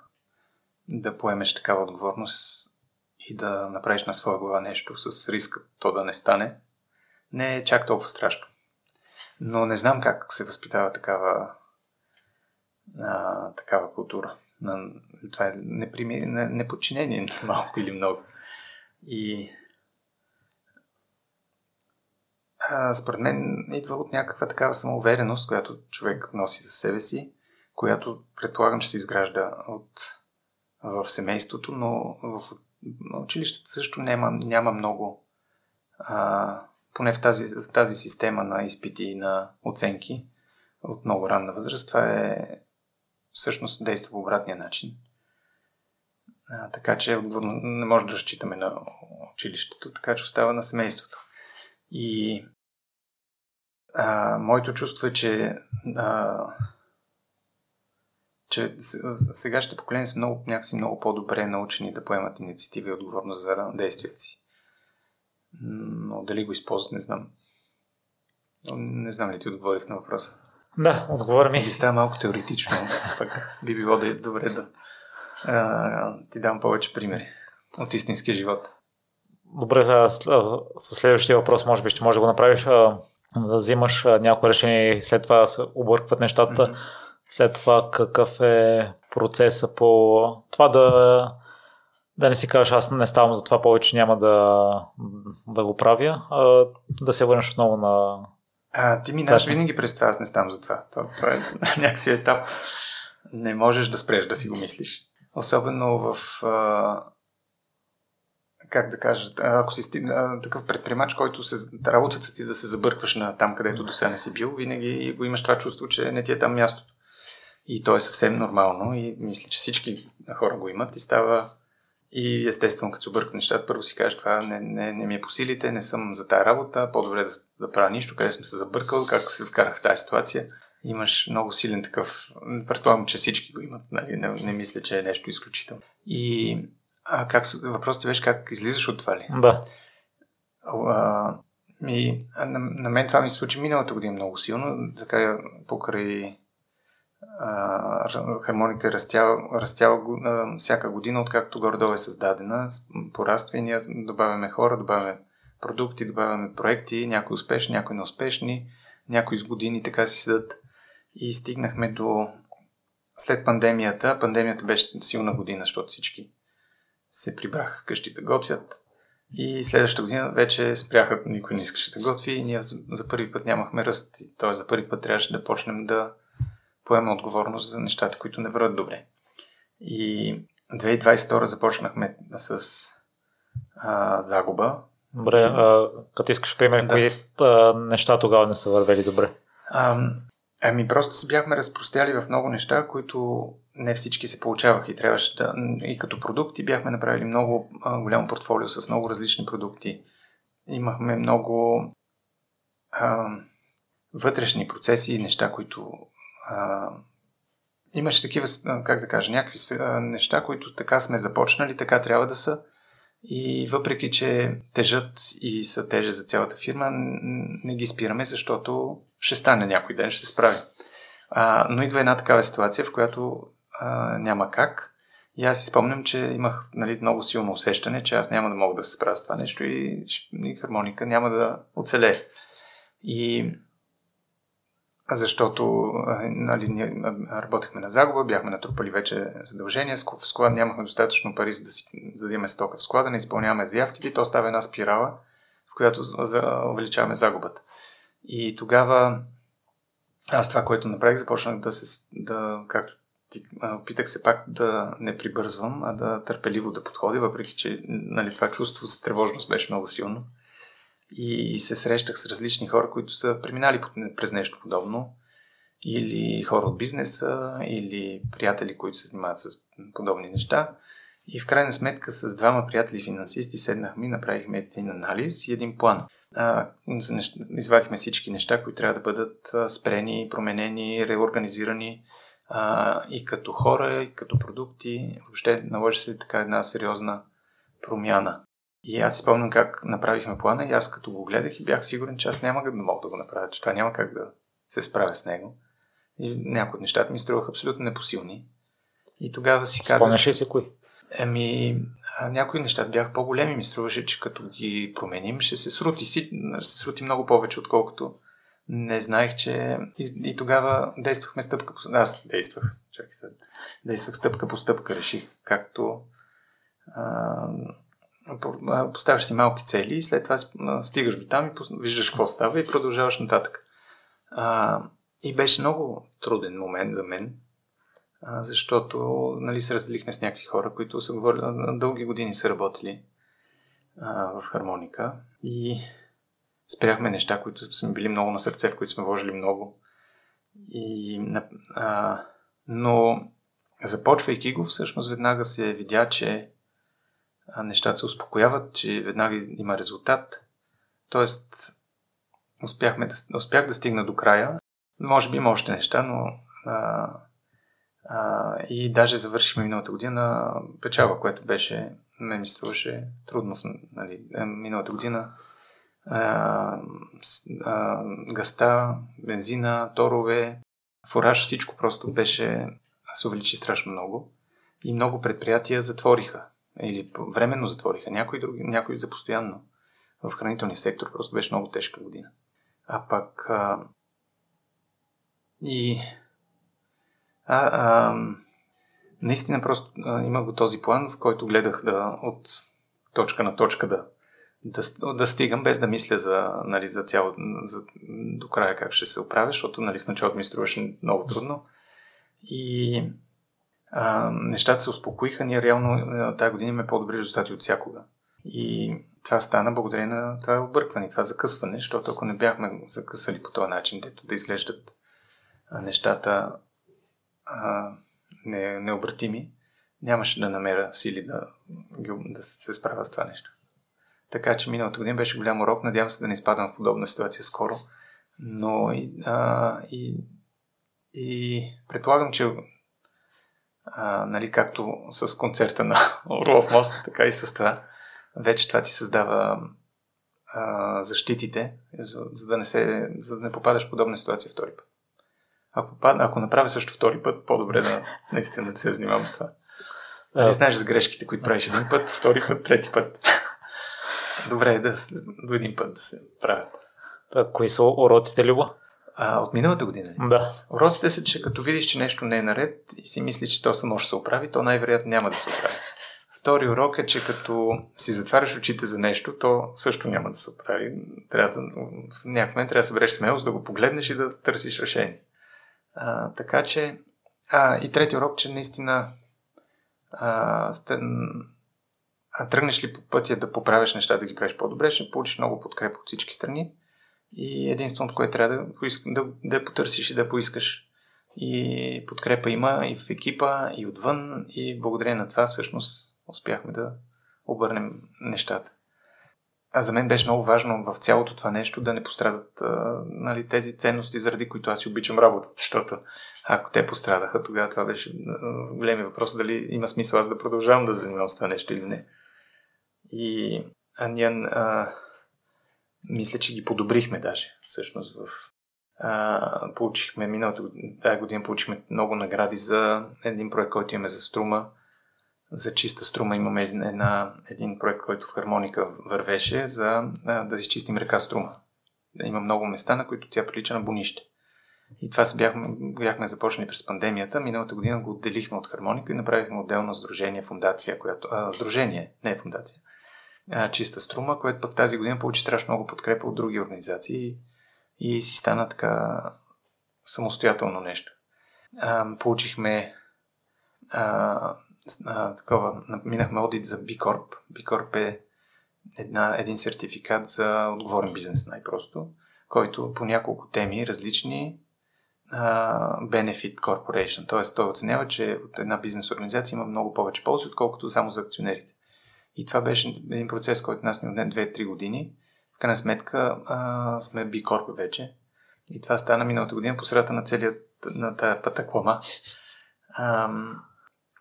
да поемеш такава отговорност и да направиш на своя глава нещо с риска то да не стане, не е чак толкова страшно. Но не знам как се възпитава такава, а, такава култура. На, това е неприми, не, неподчинение малко или много. И а, според мен идва от някаква такава самоувереност, която човек носи за себе си, която предполагам, че се изгражда от, в семейството, но в училището също няма, няма много, а, поне в тази, в тази система на изпити и на оценки от много ранна възраст, това е всъщност действа по обратния начин. А, така че отговорно не може да разчитаме на училището, така че остава на семейството. И а, моето чувство е, че, а, че сегашните поколения са много, някакси много по-добре научени да поемат инициативи и отговорност за действията си. Но дали го използват, не знам. Не знам ли ти отговорих на въпроса. Да, отговори ми. Би става малко теоретично, пък би било да е добре да а, ти дам повече примери от истинския живот. Добре, с следващия въпрос може би ще може да го направиш. Да взимаш някое решение и след това се объркват нещата. Mm-hmm. След това какъв е процеса по това да, да не си кажеш аз не ставам за това повече, няма да, да го правя, а да се върнеш отново на а, ти минаш винаги през това, аз не ставам за това. Това, това е [laughs] някакси етап. Не можеш да спреш да си го мислиш. Особено в а, как да кажа, ако си а, такъв предприемач, който се, работата ти да се забъркваш на там, където до сега не си бил, винаги го имаш това чувство, че не ти е там мястото. И то е съвсем нормално и мисля, че всички хора го имат и става и естествено, като се объркат нещата, първо си кажеш, това не, не, не ми е по силите, не съм за тази работа, по-добре да, да правя нищо, къде съм се забъркал, как се вкарах в тази ситуация. Имаш много силен такъв, предполагам, че всички го имат, нали? не, не мисля, че е нещо изключително. И а как, въпросът беше как излизаш от това ли? Да. А, ми, на, на мен това ми се случи миналата година много силно, така покрай хармоника е растяла, растяла а, всяка година, откакто горе-долу е създадена. Пораства и ние добавяме хора, добавяме продукти, добавяме проекти, някои успешни, някои неуспешни, някои с години така си седат. И стигнахме до след пандемията. Пандемията беше силна година, защото всички се прибраха вкъщи да готвят. И следващата година вече спряха, никой не искаше да готви и ние за първи път нямахме ръст. Т.е. за първи път трябваше да почнем да поема отговорност за нещата, които не върват добре. И 2022 започнахме с а, загуба. Добре, а, като искаш пример, да. кои а, неща тогава не са вървели добре? А, ами просто се бяхме разпростяли в много неща, които не всички се получаваха и трябваше да... И като продукти бяхме направили много а, голямо портфолио с много различни продукти. Имахме много а, вътрешни процеси и неща, които имаше такива, как да кажа, някакви неща, които така сме започнали, така трябва да са. И въпреки, че тежат и са теже за цялата фирма, не ги спираме, защото ще стане някой ден, ще се справи. А, но идва една такава ситуация, в която а, няма как. И аз си спомням, че имах нали, много силно усещане, че аз няма да мога да се справя с това нещо и, и хармоника няма да оцелее. И защото нали, работехме на загуба, бяхме натрупали вече задължения, в склад нямахме достатъчно пари за да, си, за стока в склада, не изпълняваме заявките и то става една спирала, в която увеличаваме загубата. И тогава аз това, което направих, започнах да се, да, както ти, опитах се пак да не прибързвам, а да търпеливо да подходя, въпреки че нали, това чувство за тревожност беше много силно и се срещах с различни хора, които са преминали през нещо подобно. Или хора от бизнеса, или приятели, които се занимават с подобни неща. И в крайна сметка с двама приятели финансисти седнахме и направихме един анализ и един план. Извадихме всички неща, които трябва да бъдат спрени, променени, реорганизирани, и като хора, и като продукти. Въобще наложи се така една сериозна промяна. И аз си спомням как направихме плана и аз като го гледах и бях сигурен, че аз няма да мога да го направя, че това няма как да се справя с него. И някои от нещата ми струваха абсолютно непосилни. И тогава си казах... Спомняш ли си кои? Ами, някои неща бяха по-големи. Ми струваше, че като ги променим, ще се срути, си, ще се срути много повече, отколкото не знаех, че... И, и тогава действахме стъпка по... Аз действах, чакай се. Действах стъпка по стъпка. Реших както... А, поставяш си малки цели и след това стигаш до там и виждаш какво става и продължаваш нататък. А, и беше много труден момент за мен, а, защото нали, се разделихме с някакви хора, които са говорили, дълги години са работили а, в хармоника и спряхме неща, които сме били много на сърце, в които сме вложили много. И, а, но започвайки го, всъщност веднага се видя, че нещата се успокояват, че веднага има резултат. Тоест, успяхме да, успях да стигна до края. Може би има още неща, но а, а, и даже завършихме миналата година печава, което беше, ме ми струваше трудно. Нали, е, миналата година а, а, гъста, бензина, торове, фураж, всичко просто беше, се увеличи страшно много. И много предприятия затвориха. Или временно затвориха. Някои, други, някои за постоянно. В хранителния сектор просто беше много тежка година. А пък а, и а, а, наистина просто а, имах го този план, в който гледах да от точка на точка да, да, да стигам, без да мисля за, нали, за цяло, за, до края как ще се оправя, защото нали, в началото ми струваше много трудно. И а, нещата се успокоиха. Ние реално тази година имаме по-добри резултати от всякога. И това стана благодарение на това объркване, това закъсване, защото ако не бяхме закъсали по този начин, дето да изглеждат нещата а, не, необратими, нямаше да намеря сили да, да се справя с това нещо. Така че миналата година беше голям урок. Надявам се да не изпадам в подобна ситуация скоро. Но и, а, и, и предполагам, че а, нали, както с концерта на [laughs] Орлов мост, така и с това, вече това ти създава а, защитите, за, за, да не се, за да не попадаш в подобна ситуация втори път. Ако, ако направя също втори път, по-добре да [laughs] наистина да се занимавам с това. Нали знаеш за грешките, които правиш един път, втори път, трети път. [laughs] Добре е да, до един път да се правят. А, кои са уроците, Люба? А, от миналата година ли? Да. Уроците са, че като видиш, че нещо не е наред и си мислиш, че то само ще се оправи, то най-вероятно няма да се оправи. Втори урок е, че като си затваряш очите за нещо, то също няма да се оправи. Трябва да, в някакъв момент трябва да събереш смелост да го погледнеш и да търсиш решение. А, така че, а, и трети урок, че наистина а, а тръгнеш ли по пътя да поправиш неща, да ги правиш по-добре, ще получиш много подкрепа от всички страни. И единственото, което трябва да, да, да потърсиш и да поискаш. И подкрепа има и в екипа, и отвън, и благодарение на това всъщност успяхме да обърнем нещата. А за мен беше много важно в цялото това нещо да не пострадат а, нали, тези ценности, заради които аз си обичам работата, защото ако те пострадаха, тогава това беше големи въпрос дали има смисъл аз да продължавам да занимавам с това нещо или не. И а, ние а, мисля, че ги подобрихме даже, всъщност в а, получихме миналата тази година получихме много награди за един проект, който имаме за струма. За чиста струма имаме една, един проект, който в хармоника вървеше за а, да изчистим река Струма. Има много места, на които тя прилича на бунище. И това се бяхме, бяхме започнали през пандемията. Миналата година го отделихме от хармоника и направихме отделно сдружение, фундация, която... А, сдружение, не е фундация а, Чиста струма, което пък тази година получи страшно много подкрепа от други организации и си стана така самостоятелно нещо. А, получихме а, а, такова, минахме одит за B Corp. B Corp е една, един сертификат за отговорен бизнес най-просто, който по няколко теми различни Benefit Corporation. Т.е. той оценява, че от една бизнес организация има много повече ползи, отколкото само за акционерите. И това беше един процес, който нас ни отне 2-3 години. В крайна сметка а, сме Corp вече И това стана миналата година по средата на целият на тая пътаклама. Ам,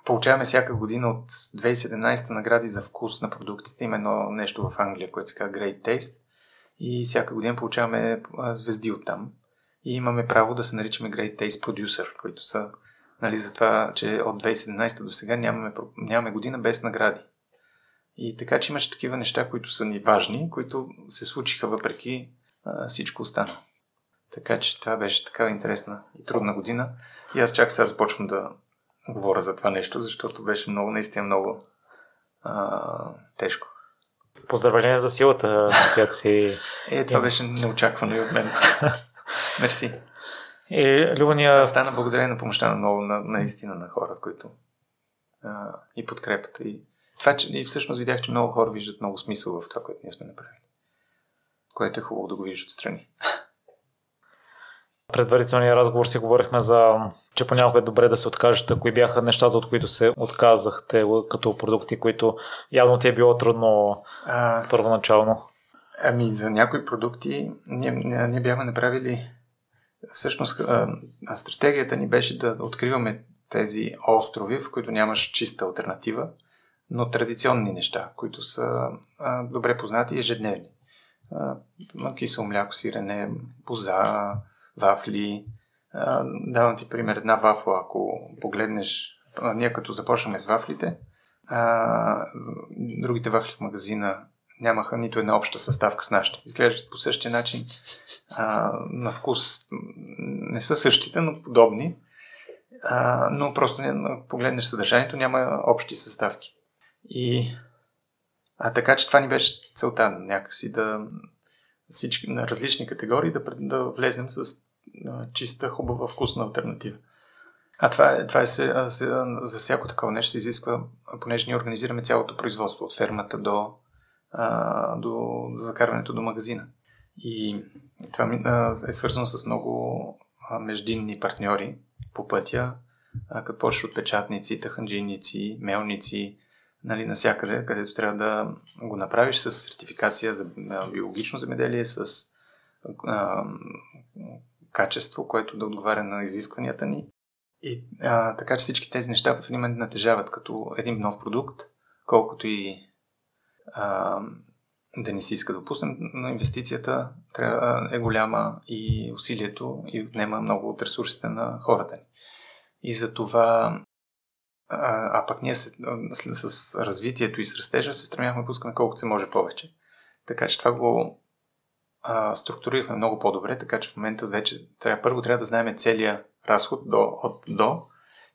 получаваме всяка година от 2017 награди за вкус на продуктите. Има едно нещо в Англия, което се казва Great Taste. И всяка година получаваме звезди от там. И имаме право да се наричаме Great Taste Producer, които са нали, за това, че от 2017 до сега нямаме, нямаме година без награди. И така, че имаше такива неща, които са ни важни, които се случиха въпреки а, всичко останало. Така че това беше така интересна и трудна година. И аз чак сега започвам да говоря за това нещо, защото беше много, наистина много а, тежко. Поздравление за силата, която си... [laughs] Е, това беше неочаквано и от мен. [laughs] Мерси. И Любания... Това стана благодарение на помощта на много, на, наистина на хората, които а, и подкрепата. И това, че и всъщност видях, че много хора виждат много смисъл в това, което ние сме направили. Което е хубаво да го виждат отстрани. предварителния разговор си говорихме за, че понякога е добре да се откажете, кои бяха нещата, от които се отказахте като продукти, които явно ти е било трудно а, първоначално. Ами за някои продукти ние, ние бяхме направили всъщност стратегията ни беше да откриваме тези острови, в които нямаш чиста альтернатива, но традиционни неща, които са а, добре познати и ежедневни. А, кисело мляко, сирене, боза, вафли. А, давам ти пример, една вафла, ако погледнеш, а, ние като започваме с вафлите, а, другите вафли в магазина нямаха нито една обща съставка с нашите. Изглеждат по същия начин. А, на вкус не са същите, но подобни. А, но просто не, погледнеш съдържанието, няма общи съставки. И а, така че това ни беше целта, някакси да всички на различни категории да, да влезем с чиста, хубава, вкусна альтернатива. А това е, това е за всяко такова нещо се изисква, понеже ние организираме цялото производство от фермата до, а, до закарването до магазина. И това е свързано с много а, междинни партньори по пътя, като почваш от печатници, таханджийници, мелници, нали, насякъде, където трябва да го направиш с сертификация за биологично земеделие, с а, качество, което да отговаря на изискванията ни. И а, така че всички тези неща в един момент натежават като един нов продукт, колкото и а, да не си иска да пуснем, но инвестицията трябва, е голяма и усилието и отнема много от ресурсите на хората ни. И за това а, а пък ние с, с, развитието и с растежа се стремяхме да пускаме колкото се може повече. Така че това го а, структурирахме много по-добре, така че в момента вече трябва, първо трябва да знаем целия разход до, от до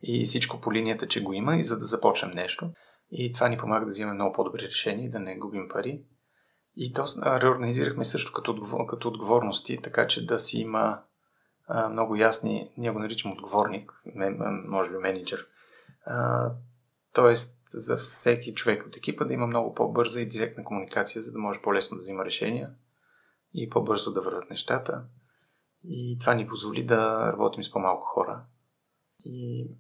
и всичко по линията, че го има и за да започнем нещо. И това ни помага да вземем много по-добри решения да не губим пари. И то реорганизирахме също като, като отговорности, така че да си има а, много ясни, ние го наричам отговорник, може би менеджер, а, тоест, за всеки човек от екипа да има много по-бърза и директна комуникация, за да може по-лесно да взима решения и по-бързо да върват нещата. И това ни позволи да работим с по-малко хора. И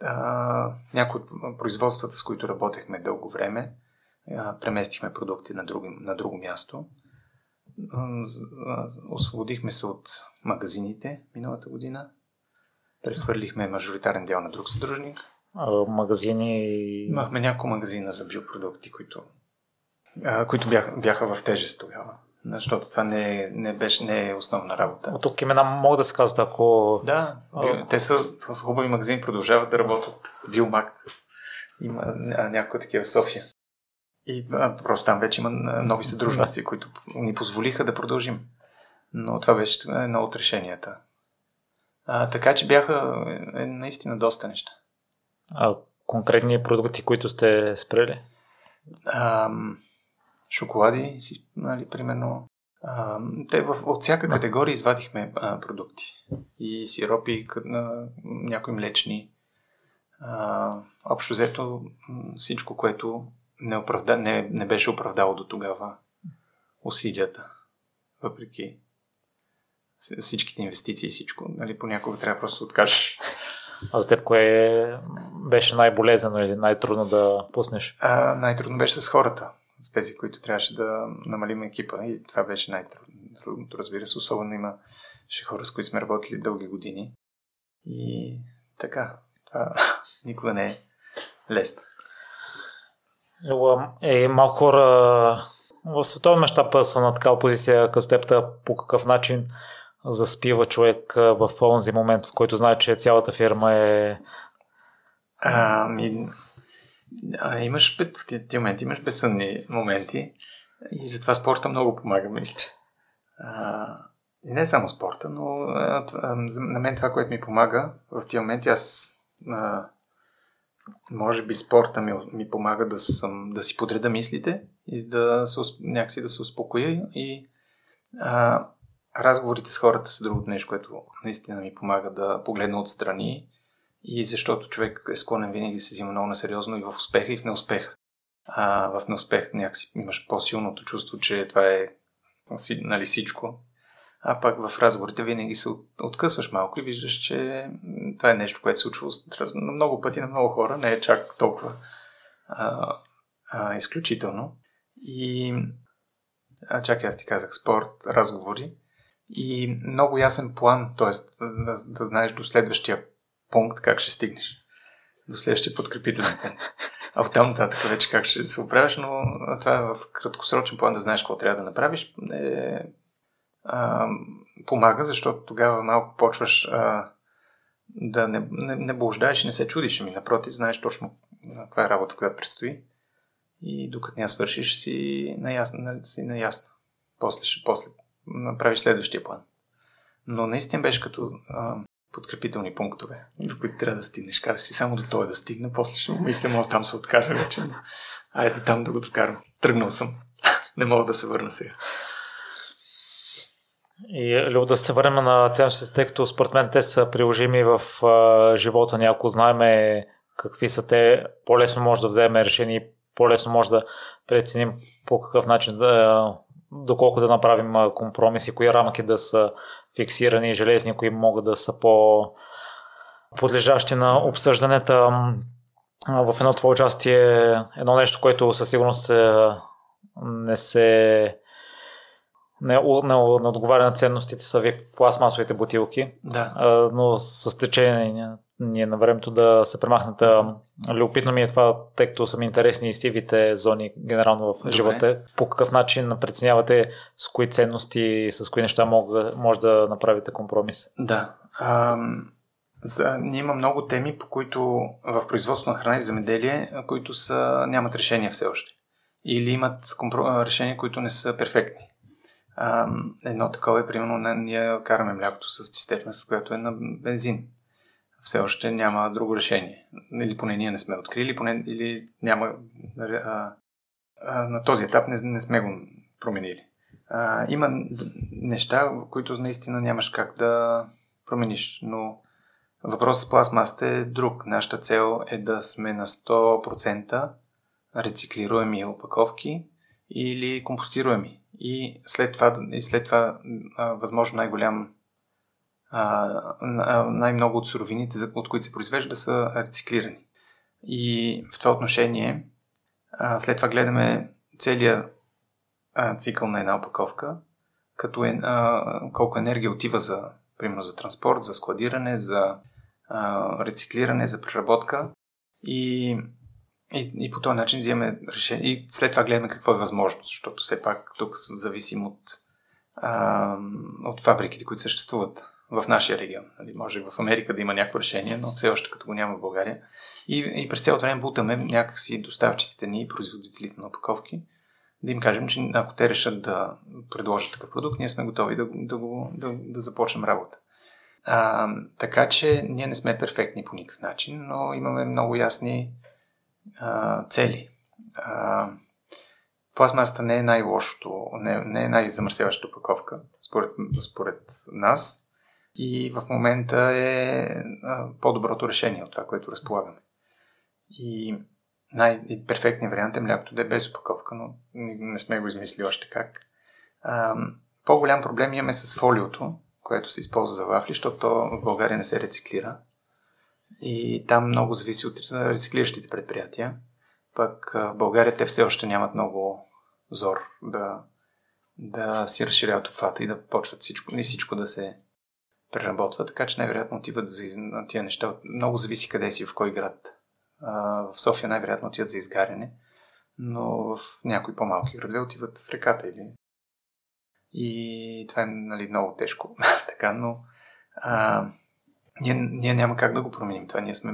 а, някои от производствата, с които работехме дълго време, а, преместихме продукти на друго, на друго място. Освободихме се от магазините миналата година Прехвърлихме мажоритарен дял на друг съдружник. А, магазини? Имахме няколко магазина за биопродукти, които, а, които бяха, бяха в тежест тогава. Защото това не, не беше не е основна работа. От тук имена могат да се казват, ако... Да, а... те са хубави магазини, продължават да работят. Вилмак. Има някои такива в София. И а, просто там вече има нови съдружници, да. които ни позволиха да продължим. Но това беше едно от решенията. А, така че бяха е, наистина доста неща. А конкретни продукти, които сте спрели? А, шоколади, нали, примерно. А, те в, от всяка категория извадихме а, продукти. И сиропи, на, някои млечни. А, общо взето всичко, което не, оправда, не, не беше оправдало до тогава усилията. Въпреки всичките инвестиции и всичко. Нали, понякога трябва просто да откажеш. А за теб кое беше най-болезнено или най-трудно да пуснеш? А, най-трудно беше с хората. С тези, които трябваше да намалим екипа. И това беше най-трудното, разбира се. Особено има хора, с които сме работили дълги години. И така, това [laughs] никога не е лесно. Е, малко хора в световен мащаб са на такава позиция като теб, по какъв начин заспива човек в онзи момент, в който знае, че цялата фирма е... А, ми, а, имаш в тези моменти имаш безсънни моменти и затова спорта много помага, мисля. И не само спорта, но а, на мен това, което ми помага в тези моменти, аз а, може би спорта ми, ми помага да, съм, да си подреда мислите и да се, някакси да се успокоя и а, разговорите с хората са другото нещо, което наистина ми помага да погледна отстрани и защото човек е склонен винаги да се взима много насериозно и в успеха и в неуспеха. А в неуспех някакси имаш по-силното чувство, че това е нали, всичко. А пак в разговорите винаги се откъсваш малко и виждаш, че това е нещо, което се случва на много пъти на много хора, не е чак толкова а, а, изключително. И а, чакай, аз ти казах спорт, разговори и много ясен план, т.е. Да, да знаеш до следващия пункт как ще стигнеш. До следващия подкрепителен пункт. А от там нататък вече как ще се оправиш, но това е в краткосрочен план да знаеш какво трябва да направиш. Е, а, помага, защото тогава малко почваш а, да не, не, не блуждаеш и не се чудиш. Ами напротив, знаеш точно каква е работа, която предстои. И докато не свършиш, си наясно. Си наясно. После, после направиш следващия план. Но наистина беше като а, подкрепителни пунктове, до които трябва да стигнеш. Каза си само до той да стигна, после ще мисля, мога там се откара вече. Айде там да го докарам. Тръгнал съм. Не мога да се върна сега. И Любо, да се върнем на ценностите, тъй като според мен те са приложими в а, живота ни. Ако знаеме какви са те, по-лесно може да вземем решение по-лесно може да преценим по какъв начин да, доколко да направим компромиси, кои рамки да са фиксирани, железни, кои могат да са по подлежащи на обсъжданията. В едно твое участие едно нещо, което със сигурност не се не, не, не отговаря на ценностите са ви пластмасовите бутилки, да. но с течение ние на времето да се премахнат. Любопитно ми е това, тъй като са ми интересни и сивите зони генерално в Добре. живота. По какъв начин преценявате с кои ценности и с кои неща мога, може да направите компромис? Да. А, за, ние има много теми, по които в производство на храна и в земеделие, които са, нямат решение все още. Или имат компро... решения, които не са перфектни. А, едно такова е, примерно, ние караме млякото с цистерна, с която е на бензин все още няма друго решение. Или поне ние не сме открили, поне, или няма. А, а, на този етап не, не сме го променили. А, има неща, които наистина нямаш как да промениш, но въпросът с пластмасата е друг. Нашата цел е да сме на 100% рециклируеми опаковки или компостируеми. И след това, и след това а, възможно най-голям най-много от суровините, от които се произвежда, са рециклирани. И в това отношение, след това гледаме целият цикъл на една опаковка, като е, колко енергия отива за, примерно, за транспорт, за складиране, за рециклиране, за преработка. И, и, и по този начин взимаме решение. И след това гледаме какво е възможно, защото все пак тук зависим от, от фабриките, които съществуват в нашия регион. Нали, може в Америка да има някакво решение, но все още като го няма в България. И, и през цялото време бутаме някакси доставчиците ни и производителите на опаковки, да им кажем, че ако те решат да предложат такъв продукт, ние сме готови да, да, го, да, да започнем работа. А, така че ние не сме перфектни по никакъв начин, но имаме много ясни а, цели. А, пластмасата не е най-лошото, не, не е най-замърсяващата опаковка, според, според нас, и в момента е по-доброто решение от това, което разполагаме. И най-перфектният вариант е млякото да е без опаковка, но не сме го измислили още как. по-голям проблем имаме с фолиото, което се използва за вафли, защото в България не се рециклира. И там много зависи от рециклиращите предприятия. Пък в България те все още нямат много зор да, да си разширяват обхвата и да почват всичко, не всичко да се преработва, така че най-вероятно отиват за на тия неща. Много зависи къде си, в кой град. в София най-вероятно отиват за изгаряне, но в някои по-малки градове отиват в реката или и това е нали, много тежко, [laughs] така, но а, ние, ние няма как да го променим това. Ние сме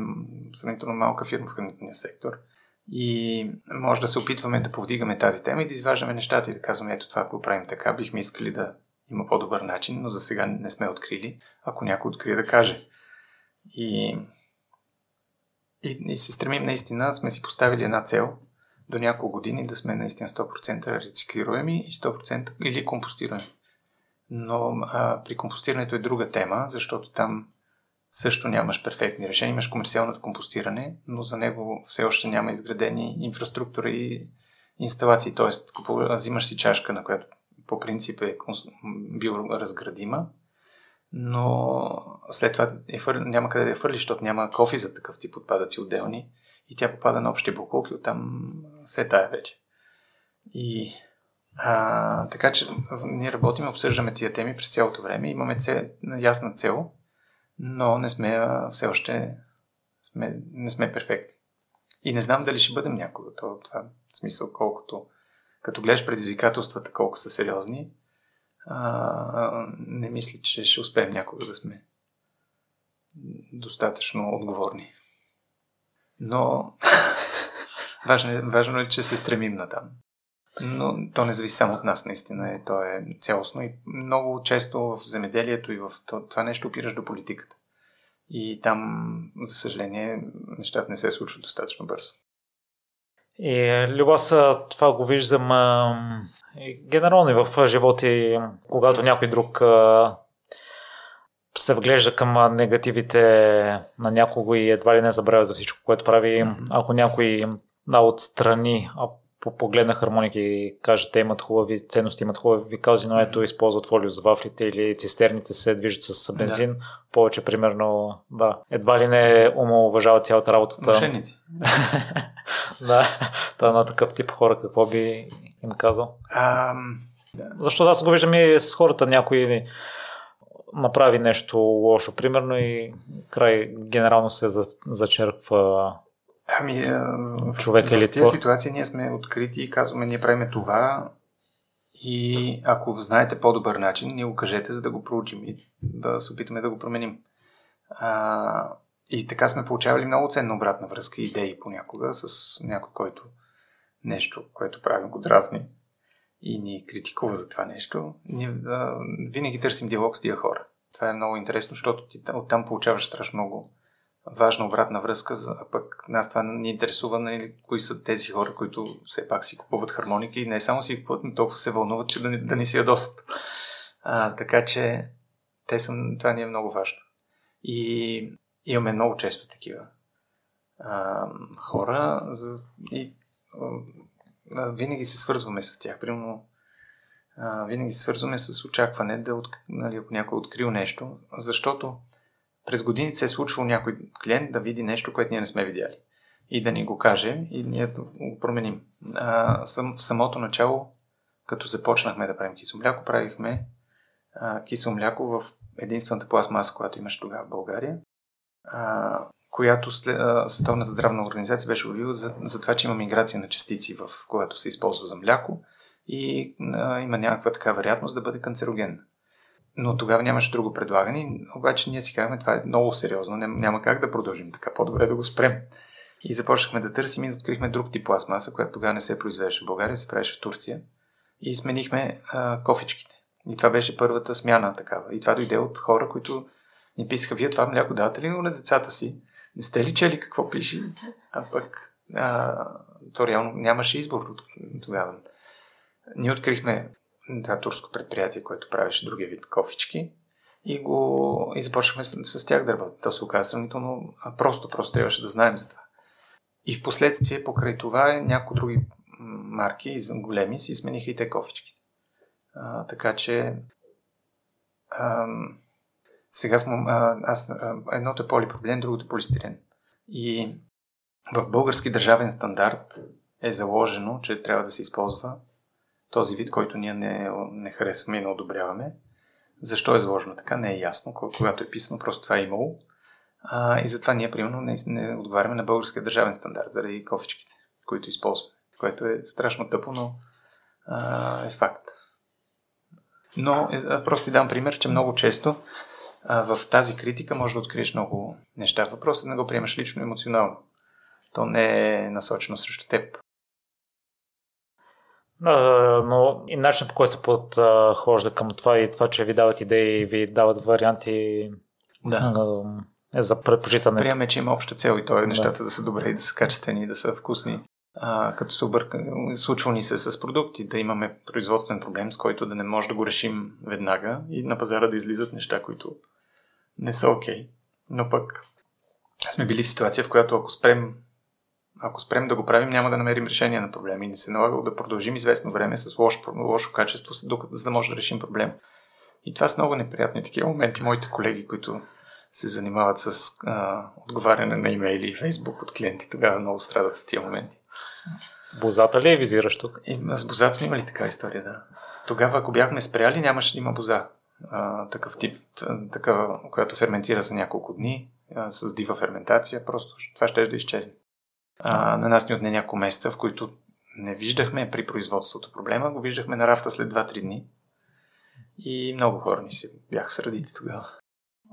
сравнително малка фирма в хранителния сектор и може да се опитваме да повдигаме тази тема и да изваждаме нещата и да казваме, ето това го правим така, бихме искали да има по-добър начин, но за сега не сме открили. Ако някой открие да каже. И, и, и се стремим наистина, сме си поставили една цел до няколко години да сме наистина 100% рециклируеми и 100% или компостирани. Но а, при компостирането е друга тема, защото там също нямаш перфектни решения. Имаш комерциалното компостиране, но за него все още няма изградени инфраструктура и инсталации. Тоест, взимаш си чашка, на която по принцип е биоразградима, но след това е фър... няма къде да я фърлиш, защото няма кофи за такъв тип отпадъци отделни и тя попада на общия буклук и оттам се тая вече. И а, така че ние работим, обсъждаме тия теми през цялото време, имаме цел, ясна цел, но не сме все още сме, не сме перфектни. И не знам дали ще бъдем някога. Това, това в смисъл, колкото като гледаш предизвикателствата колко са сериозни, а, не мисля, че ще успеем някога да сме достатъчно отговорни. Но [laughs] важно, е, важно е, че се стремим на там. Но то не зависи само от нас, наистина. Е, то е цялостно и много често в земеделието и в това нещо опираш до политиката. И там, за съжаление, нещата не се случват достатъчно бързо. И Любас, това го виждам а, генерално и в живота когато някой друг а, се вглежда към негативите на някого и едва ли не забравя за всичко, което прави. Ако някой да, отстрани, а погледна хармоники и каже, те имат хубави ценности, имат хубави кази, но ето използват фолио за вафлите или цистерните се движат с бензин, да. повече примерно, да, едва ли не омалуважава цялата работа. Мошенници. [laughs] да, та на такъв тип хора какво би им казал? Um. Защото аз го виждам и с хората, някой направи нещо лошо, примерно, и край генерално се зачерква Ами, в, човек в, в тези ситуации ние сме открити и казваме, ние правиме това и ако знаете по-добър начин, ни го кажете, за да го проучим и да се опитаме да го променим. А, и така сме получавали много ценна обратна връзка, идеи понякога с някой, който нещо, което правим, го дразни и ни критикува за това нещо. Ние а, винаги търсим диалог с тия хора. Това е много интересно, защото ти оттам получаваш страшно много важна обратна връзка, а пък нас това ни интересува нали, кои са тези хора, които все пак си купуват хармоники и не само си купуват, но толкова се вълнуват, че да ни, да ни си ядосат. А, така че те са, това ни е много важно. И имаме много често такива а, хора за, и а, винаги се свързваме с тях. Примерно, а, винаги се свързваме с очакване да, от, нали, ако някой е открил нещо, защото през годините се е случвало някой клиент да види нещо, което ние не сме видяли и да ни го каже и ние го променим. А, сам, в самото начало, като започнахме да правим кисело мляко, правихме а, кисело мляко в единствената пластмаса, която имаше тогава в България, а, която след, а, Световната здравна организация беше обявила за, за това, че има миграция на частици, в която се използва за мляко и а, има някаква така вероятност да бъде канцерогенна. Но тогава нямаше друго предлагане, обаче ние си казахме, това е много сериозно, няма как да продължим така, по-добре да го спрем. И започнахме да търсим и открихме друг тип пластмаса, която тогава не се произвеждаше в България, се правеше в Турция. И сменихме а, кофичките. И това беше първата смяна такава. И това дойде от хора, които ни писаха, вие това мляко давате ли на децата си? Не сте ли чели какво пише? А пък а, то реално нямаше избор тогава. Ние открихме това турско предприятие, което правеше другия вид кофички и, го, и с, с тях да работим. То се оказа сравнително просто, просто трябваше да знаем за това. И в последствие, покрай това, някои други марки, извън големи, си смениха и те кофички. А, така че а, сега в, а, аз, а, едното е полипропилен, другото е полистирен. И в български държавен стандарт е заложено, че трябва да се използва този вид, който ние не, не харесваме и не одобряваме, Защо е заложено така, не е ясно. Когато е писано, просто това е имало. А, и затова ние, примерно, не, не отговаряме на българския държавен стандарт заради кофичките, които използваме. Което е страшно тъпо, но а, е факт. Но е, просто ти дам пример, че много често а, в тази критика може да откриеш много неща. Въпросът е да го приемаш лично емоционално. То не е насочено срещу теб. Но и начинът по който се подхожда към това и това, че ви дават идеи ви дават варианти да. е за предпочитане. Приемаме, че има обща цел и то е нещата да. да са добре и да са качествени и да са вкусни. А, като се обърка, случва ни се с продукти, да имаме производствен проблем, с който да не може да го решим веднага и на пазара да излизат неща, които не са окей. Okay. Но пък сме били в ситуация, в която ако спрем ако спрем да го правим, няма да намерим решение на проблема и не се налага да продължим известно време с лошо, лошо качество, за да може да решим проблем. И това са много неприятни такива моменти. Моите колеги, които се занимават с а, отговаряне на имейли и фейсбук от клиенти, тогава много страдат в тия моменти. Бозата ли е визираш тук? И, с бозат сме имали така история, да. Тогава, ако бяхме спряли, нямаше да има боза. А, такъв тип, такава, която ферментира за няколко дни, а, с дива ферментация, просто това ще да изчезне. А, на нас ни отне няколко месеца, в които не виждахме при производството проблема, го виждахме на рафта след 2-3 дни. И много хора ни се бяха сърдити тогава.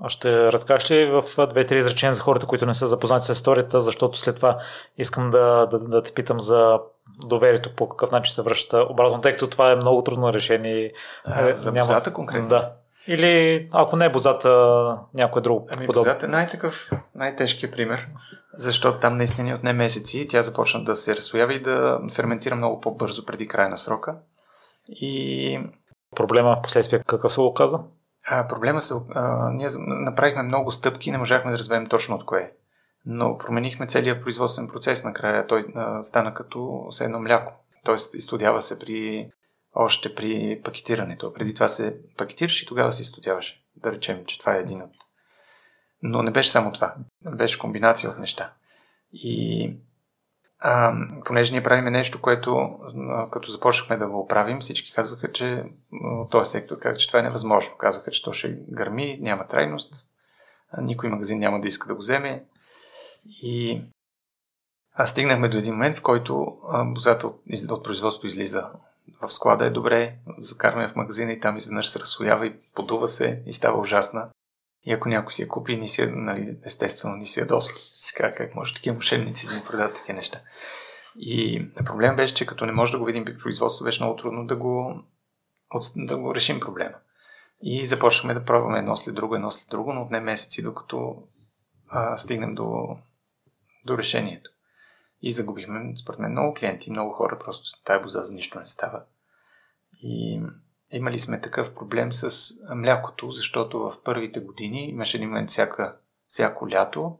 А ще разкажеш ли в две-три изречения за хората, които не са запознати с историята, защото след това искам да, да, да те питам за доверието, по какъв начин се връща обратно, тъй като това е много трудно решение. А, за няма... конкретно? Да. Или ако не е бозата, някой друг. Ами подобно. бозата е най-такъв, най-тежкият пример, защото там наистина отне месеци тя започна да се разсоява и да ферментира много по-бързо преди края на срока. И... Проблема в последствие какъв се оказа? А, проблема се... А, ние направихме много стъпки и не можахме да разберем точно от кое. Но променихме целият производствен процес накрая. Той а, стана като все едно мляко. Тоест, изстудява се при още при пакетирането. Преди това се пакетираш и тогава се изстудяваше. Да речем, че това е един от. Но не беше само това. Беше комбинация от неща. И а, понеже ние правиме нещо, което като започнахме да го правим, всички казваха, че този сектор казаха, че това е невъзможно. Казаха, че то ще гърми, няма трайност, никой магазин няма да иска да го вземе. И аз стигнахме до един момент, в който бозата от, от производството излиза в склада е добре, закарваме в магазина и там изведнъж се разсоява и подува се и става ужасна. И ако някой си я купи, ни си, нали, естествено, ни си ядосва. Си казва как може такива мошенници да ни продават такива неща. И проблем беше, че като не може да го видим при производство, беше много трудно да го, да го решим проблема. И започнахме да пробваме едно след друго, едно след друго, но отне месеци, докато а, стигнем до, до решението. И загубихме, според мен, много клиенти, много хора, просто тая боза за нищо не става. И имали сме такъв проблем с млякото, защото в първите години имаше един момент всяка, всяко лято,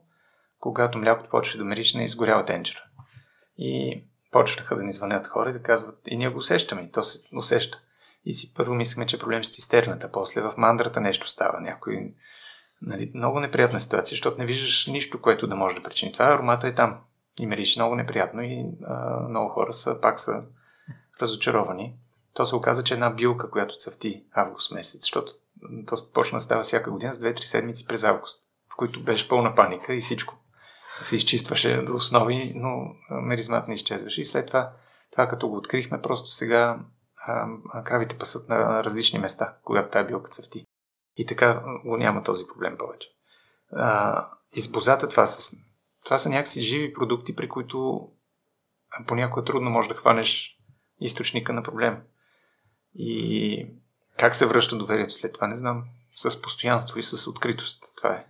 когато млякото почва да миришне, изгорява тенджера. И почнаха да ни звънят хора и да казват, и ние го усещаме, и то се усеща. И си първо мислиме, че е проблем с цистерната, после в мандрата нещо става, някой... Нали, много неприятна ситуация, защото не виждаш нищо, което да може да причини това. Аромата е там и мирише много неприятно и а, много хора са, пак са разочаровани. То се оказа, че една билка, която цъфти август месец, защото то почна да става всяка година с 2-3 седмици през август, в които беше пълна паника и всичко се изчистваше до основи, но меризмат не изчезваше. И след това, това като го открихме, просто сега а, кравите пасат на различни места, когато тази билка цъфти. И така го няма този проблем повече. А, избозата това с това са някакси живи продукти, при които понякога трудно можеш да хванеш източника на проблем. И как се връща доверието след това, не знам. С постоянство и с откритост. Това е.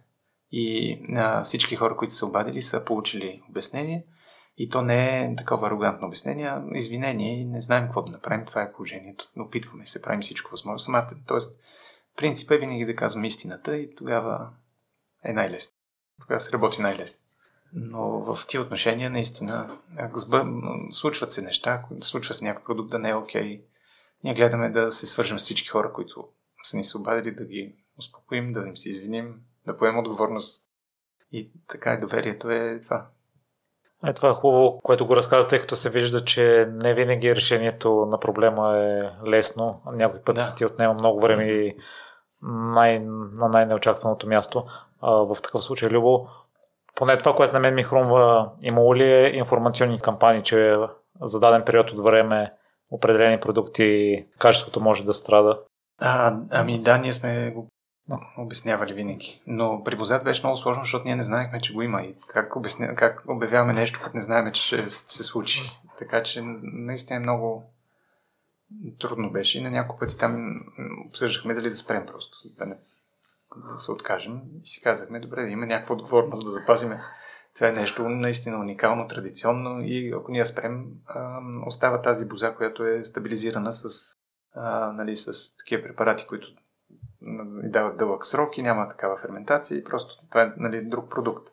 И а, всички хора, които са обадили, са получили обяснение. И то не е такова арогантно обяснение, а извинение и не знаем какво да направим. Това е положението. Опитваме се, правим всичко възможно. Самата. Тоест, принципът е винаги да казвам истината и тогава е най-лесно. Тогава се работи най-лесно. Но в тия отношения наистина случват се неща, случва се някой продукт да не е окей. Okay. Ние гледаме да се свържем с всички хора, които са ни се обадили, да ги успокоим, да им се извиним, да поемем отговорност. И така и доверието е това. Е, това е хубаво, което го разказвате, тъй като се вижда, че не винаги решението на проблема е лесно. Някой път да. ти отнема много време и най, на най-неочакваното място. А, в такъв случай, Любо, поне това, което на мен ми хрумва, имало ли е информационни кампании, че за даден период от време определени продукти качеството може да страда? А, ами да, ние сме го обяснявали винаги. Но при Бозат беше много сложно, защото ние не знаехме, че го има и как, обясня, как обявяваме нещо, като не знаем, че ще се случи. Така че наистина е много трудно беше и на няколко пъти там обсъждахме дали да спрем просто, да, не, да се откажем и си казахме, добре, да има някаква отговорност да запазиме. Това е нещо наистина уникално, традиционно и ако ние спрем, остава тази боза, която е стабилизирана с, а, нали, с такива препарати, които и дават дълъг срок и няма такава ферментация и просто това е нали, друг продукт.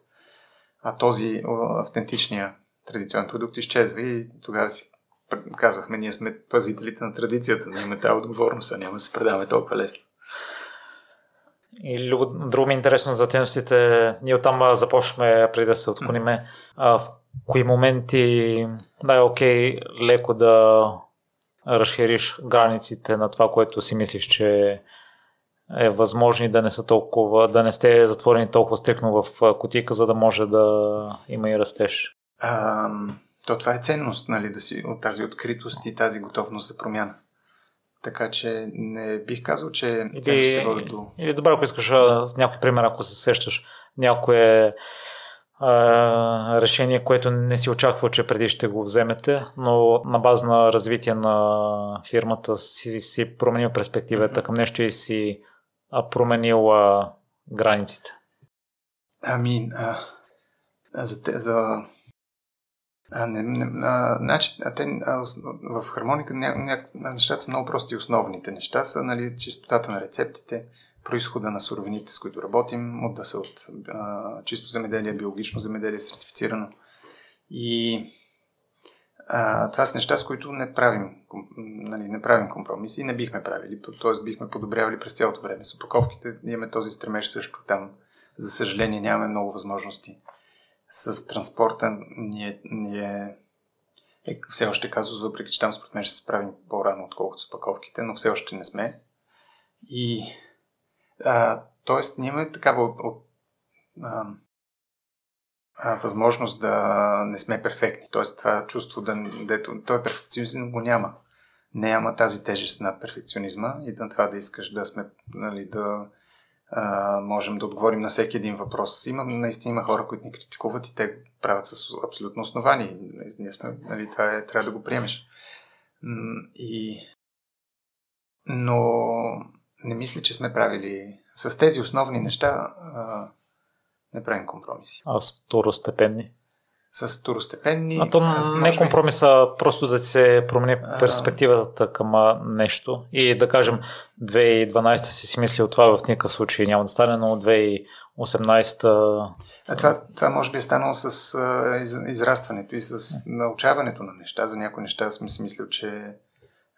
А този автентичния традиционен продукт изчезва и тогава си казвахме, ние сме пазителите на традицията, да имаме тази отговорност, а няма да се предаваме толкова лесно. И друго ми е интересно за ценностите, ние оттам започваме преди да се отклониме. В кои моменти да е окей леко да разшириш границите на това, което си мислиш, че е възможно да не са толкова, да не сте затворени толкова стрикно в кутика, за да може да има и растеж? А, то това е ценност, нали, да си, от тази откритост и тази готовност за промяна. Така че не бих казал, че или, водят до... Или добре, ако искаш с някой пример, ако се сещаш, някое а, решение, което не си очаквал, че преди ще го вземете, но на база на развитие на фирмата си, си променил перспективата mm-hmm. към нещо и си променил а, границите? Ами, а, за, те, за а, не, не, а, значи, а те, а, в хармоника ня, ня, нещата са много прости. Основните неща са нали, чистотата на рецептите, происхода на суровините, с които работим, от да са от а, чисто земеделие, биологично земеделие, сертифицирано. И а, това са неща, с които не правим, нали, не правим компромиси и не бихме правили. Т.е. бихме подобрявали през цялото време. С упаковките имаме този стремеж също там. За съжаление нямаме много възможности. С транспорта ние, ние е, все още казус, въпреки че там според мен ще се справим по-рано, отколкото с упаковките, но все още не сме. И а, тоест, ние имаме такава от, от, а, а, възможност да не сме перфектни. Тоест това чувство, да, дето, той перфекционизъм го няма. Няма тази тежест на перфекционизма и на това да искаш да сме, нали, да а, можем да отговорим на всеки един въпрос. Има, наистина има хора, които ни критикуват и те правят с абсолютно основание. Ние сме, нали, това е, трябва да го приемеш. И... Но не мисля, че сме правили с тези основни неща. А, не правим компромиси. А второстепенни? С второстепенни... А то не е компромиса, просто да се промени перспективата към нещо. И да кажем, 2012 си си мислил това в никакъв случай няма да стане, но 2018... А това, това може би е станало с из, израстването и с научаването на неща. За някои неща съм си мислил, че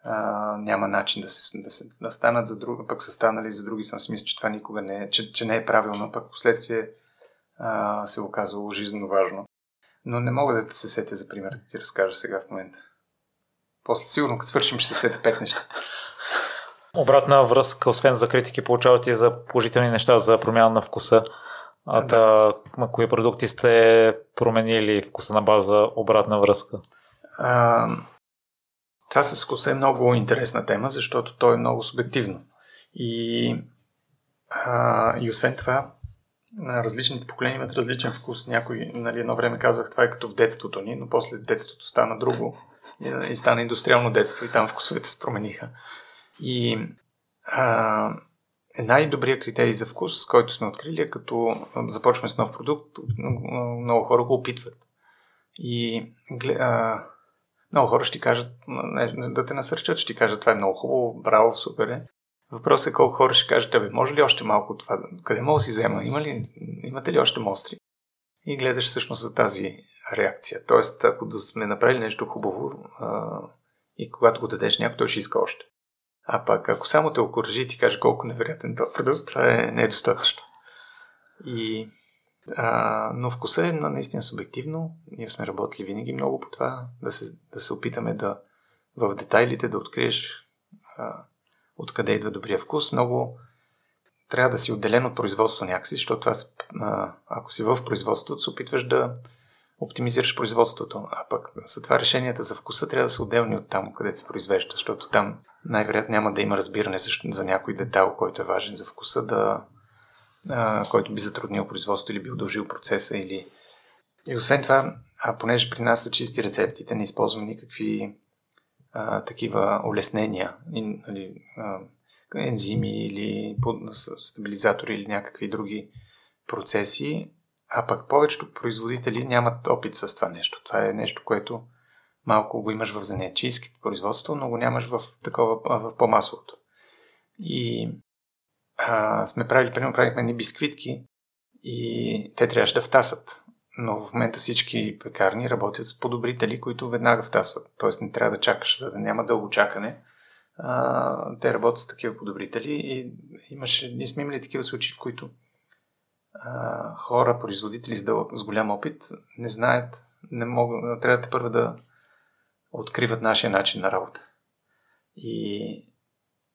а, няма начин да, се, да, се, да станат за други, пък са станали за други. Съм си мислил, че това никога не е, че, че не е правилно, пък последствие а, се оказало жизненно важно. Но не мога да се сетя за пример да ти разкажа сега в момента. После сигурно, като свършим, ще се сетя пет неща. Обратна връзка, освен за критики, получавате и за положителни неща за промяна на вкуса. А да. на кои продукти сте променили вкуса на база обратна връзка? А, това с вкуса е много интересна тема, защото то е много субективно. И, а, и освен това, различните поколения имат различен вкус. Някой, нали, едно време казвах, това е като в детството ни, но после детството стана друго и, и стана индустриално детство и там вкусовете се промениха. И а, е най-добрият критерий за вкус, който сме открили, е като започваме с нов продукт, много хора го опитват. И а, много хора ще кажат, да те насърчат, ще кажат, това е много хубаво, браво, супер е. Въпросът е колко хора ще кажат, абе, може ли още малко това? Къде мога да си взема? Има ли, имате ли още мостри? И гледаш всъщност за тази реакция. Тоест, ако да сме направили нещо хубаво а, и когато го дадеш някой, той ще иска още. А пък ако само те окоръжи и ти каже колко невероятен този продукт, това е недостатъчно. И, а, но вкуса е наистина субективно. Ние сме работили винаги много по това, да се, да се опитаме да в детайлите да откриеш а, откъде идва добрия вкус. Много трябва да си отделен от производство някакси, защото това, ако си в производството, се опитваш да оптимизираш производството. А пък за това решенията за вкуса трябва да са отделни от там, където се произвежда, защото там най-вероятно няма да има разбиране за, някой детайл, който е важен за вкуса, да, който би затруднил производството или би удължил процеса. Или... И освен това, а понеже при нас са чисти рецептите, не използваме никакви а, такива улеснения, и, нали, а, ензими или стабилизатори или някакви други процеси, а пък повечето производители нямат опит с това нещо. Това е нещо, което малко го имаш в занятийските производство, но го нямаш в такова, в по-масовото. И а, сме правили, примерно правихме ни бисквитки и те трябваше да втасат. Но в момента всички пекарни работят с подобрители, които веднага втасват. Тоест не трябва да чакаш, за да няма дълго чакане. А, те работят с такива подобрители и имаше, ние сме имали такива случаи, в които а, хора, производители с, дълъг, с голям опит, не знаят, не могат, трябва да първо да откриват нашия начин на работа. И,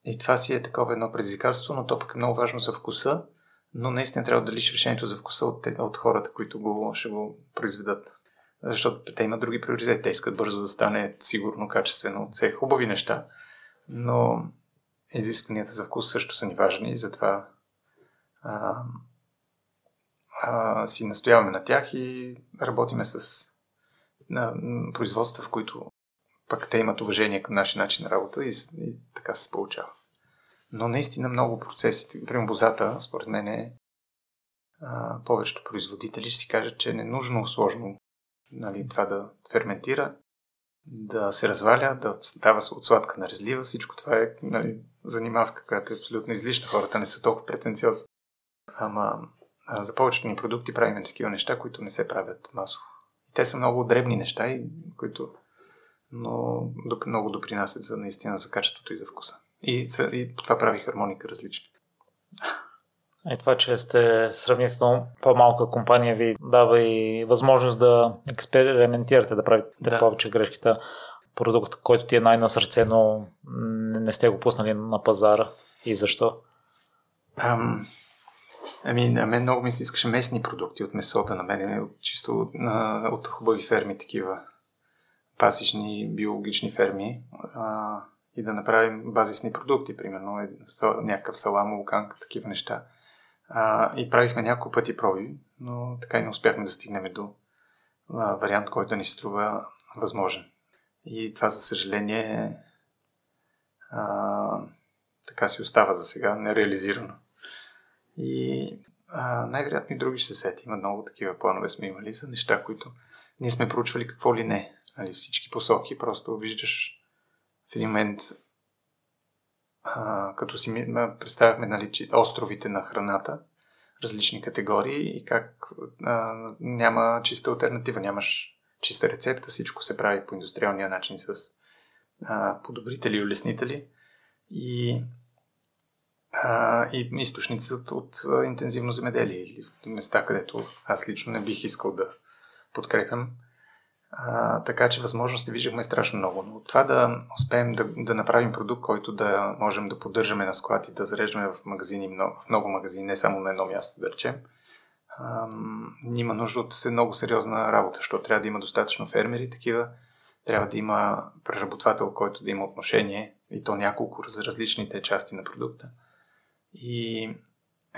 и това си е такова едно предизвикателство, но то пък е много важно за вкуса, но наистина трябва да далиш решението за вкуса от, от хората, които го, ще го произведат. Защото те имат други приоритети. Те искат бързо да стане сигурно, качествено, все хубави неща, но изискванията за вкус също са ни важни и затова а, а, си настояваме на тях и работиме с на, производства, в които пък те имат уважение към нашия начин на работа и, и така се получава. Но наистина много процеси, например бозата, според мен е а, повечето производители ще си кажат, че е ненужно сложно нали, това да ферментира, да се разваля, да става от сладка на разлива. Всичко това е нали, занимавка, която е абсолютно излишна. Хората не са толкова претенциозни. Ама а, за повечето ни продукти правим такива неща, които не се правят масово. Те са много дребни неща, които но много допринасят за наистина за качеството и за вкуса. И, и това прави хармоника различна. И това, че сте сравнително по-малка компания, ви дава и възможност да експериментирате, да правите да. повече грешките. Продукт, който ти е най-на сърце, но не сте го пуснали на пазара. И защо? Ам, ами, на мен много ми се искаше местни продукти от месота на мен, чисто от, на, от хубави ферми такива пасични биологични ферми а, и да направим базисни продукти, примерно е, някакъв салам, луканка, такива неща. А, и правихме няколко пъти проби, но така и не успяхме да стигнем до а, вариант, който ни струва възможен. И това, за съжаление, а, така си остава за сега, нереализирано. И най-вероятно и други ще се сети. Има много такива планове сме имали за неща, които ние сме проучвали какво ли не нали, всички посоки, просто виждаш в един момент а, като си представяхме нали, че островите на храната, различни категории и как а, няма чиста альтернатива, нямаш чиста рецепта, всичко се прави по индустриалния начин с а, подобрители и улеснители. И, а, и източници от, от интензивно земеделие или места, където аз лично не бих искал да подкрепям а, така че възможности виждахме страшно много. Но това да успеем да, да направим продукт, който да можем да поддържаме на склад и да зареждаме в магазини, в много магазини, не само на едно място, да речем, има нужда от много сериозна работа, защото трябва да има достатъчно фермери такива, трябва да има преработвател, който да има отношение и то няколко за различните части на продукта и,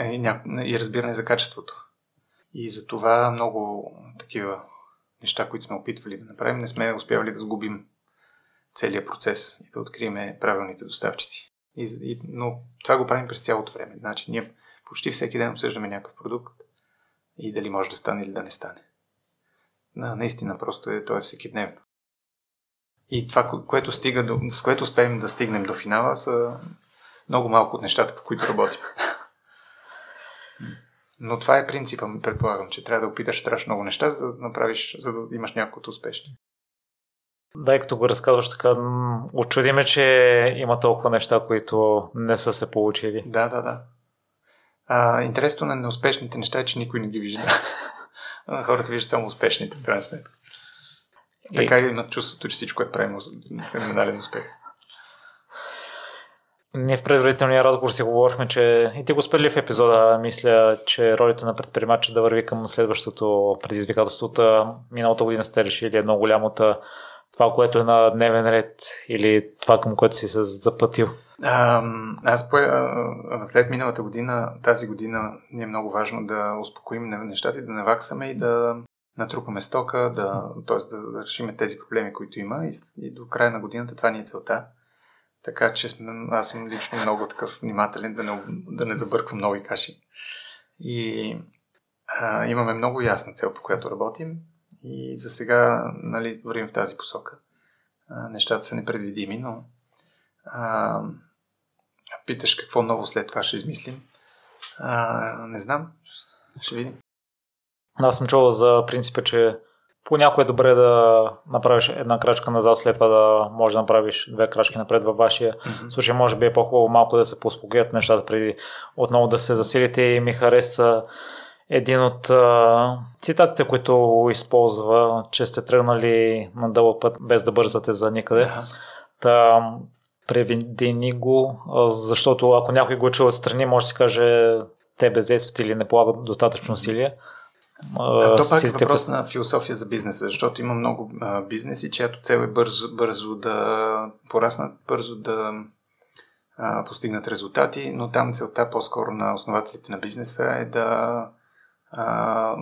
и, и разбиране за качеството. И за това много такива неща, които сме опитвали да направим, не сме успявали да сгубим целият процес и да открием правилните доставчици. И, и, но това го правим през цялото време. Значи ние почти всеки ден обсъждаме някакъв продукт и дали може да стане или да не стане. На, наистина просто е, то е всеки дневно. И това, което стига до, с което успеем да стигнем до финала, са много малко от нещата, по които работим. [laughs] Но това е принципа, предполагам, че трябва да опиташ страшно много неща, за да направиш, за да имаш някакво успешни. Да, като го разказваш така, очудиме, че има толкова неща, които не са се получили. Да, да, да. А, интересно на неуспешните неща е, че никой не ги вижда. [laughs] Хората виждат само успешните, в крайна сметка. Така и... имат чувството, че всичко е правилно за феноменален успех. Ние в предварителния разговор си говорихме, че и ти го спели в епизода, мисля, че ролята на предприемача да върви към следващото предизвикателство. Миналата година сте решили едно голямото това, което е на дневен ред или това, към което си се запътил? Аз по, след миналата година, тази година ни е много важно да успокоим нещата и да наваксаме и да натрупаме стока, да, т.е. Да, да решим тези проблеми, които има и, и до края на годината това ни е целта. Така че аз съм лично много такъв внимателен да не, да не забърквам нови каши. И а, имаме много ясна цел, по която работим и за сега нали, вървим в тази посока. А, нещата са непредвидими, но а, питаш какво ново след това ще измислим. А, не знам. Ще видим. Аз съм чувал за принципа, че понякога е добре да направиш една крачка назад, след това да можеш да направиш две крачки напред във вашия mm-hmm. случай. Може би е по-хубаво малко да се поспокоят нещата преди отново да се засилите и ми хареса един от а, цитатите, които използва, че сте тръгнали на дълъг път без да бързате за никъде. Yeah. Та, преведени го, защото ако някой го чува отстрани, може да си каже те бездействат или не полагат достатъчно усилия. А, то пак е въпрос на философия за бизнеса, защото има много а, бизнеси, чиято цел е бързо, бързо да пораснат, бързо да а, постигнат резултати, но там целта по-скоро на основателите на бизнеса е да а,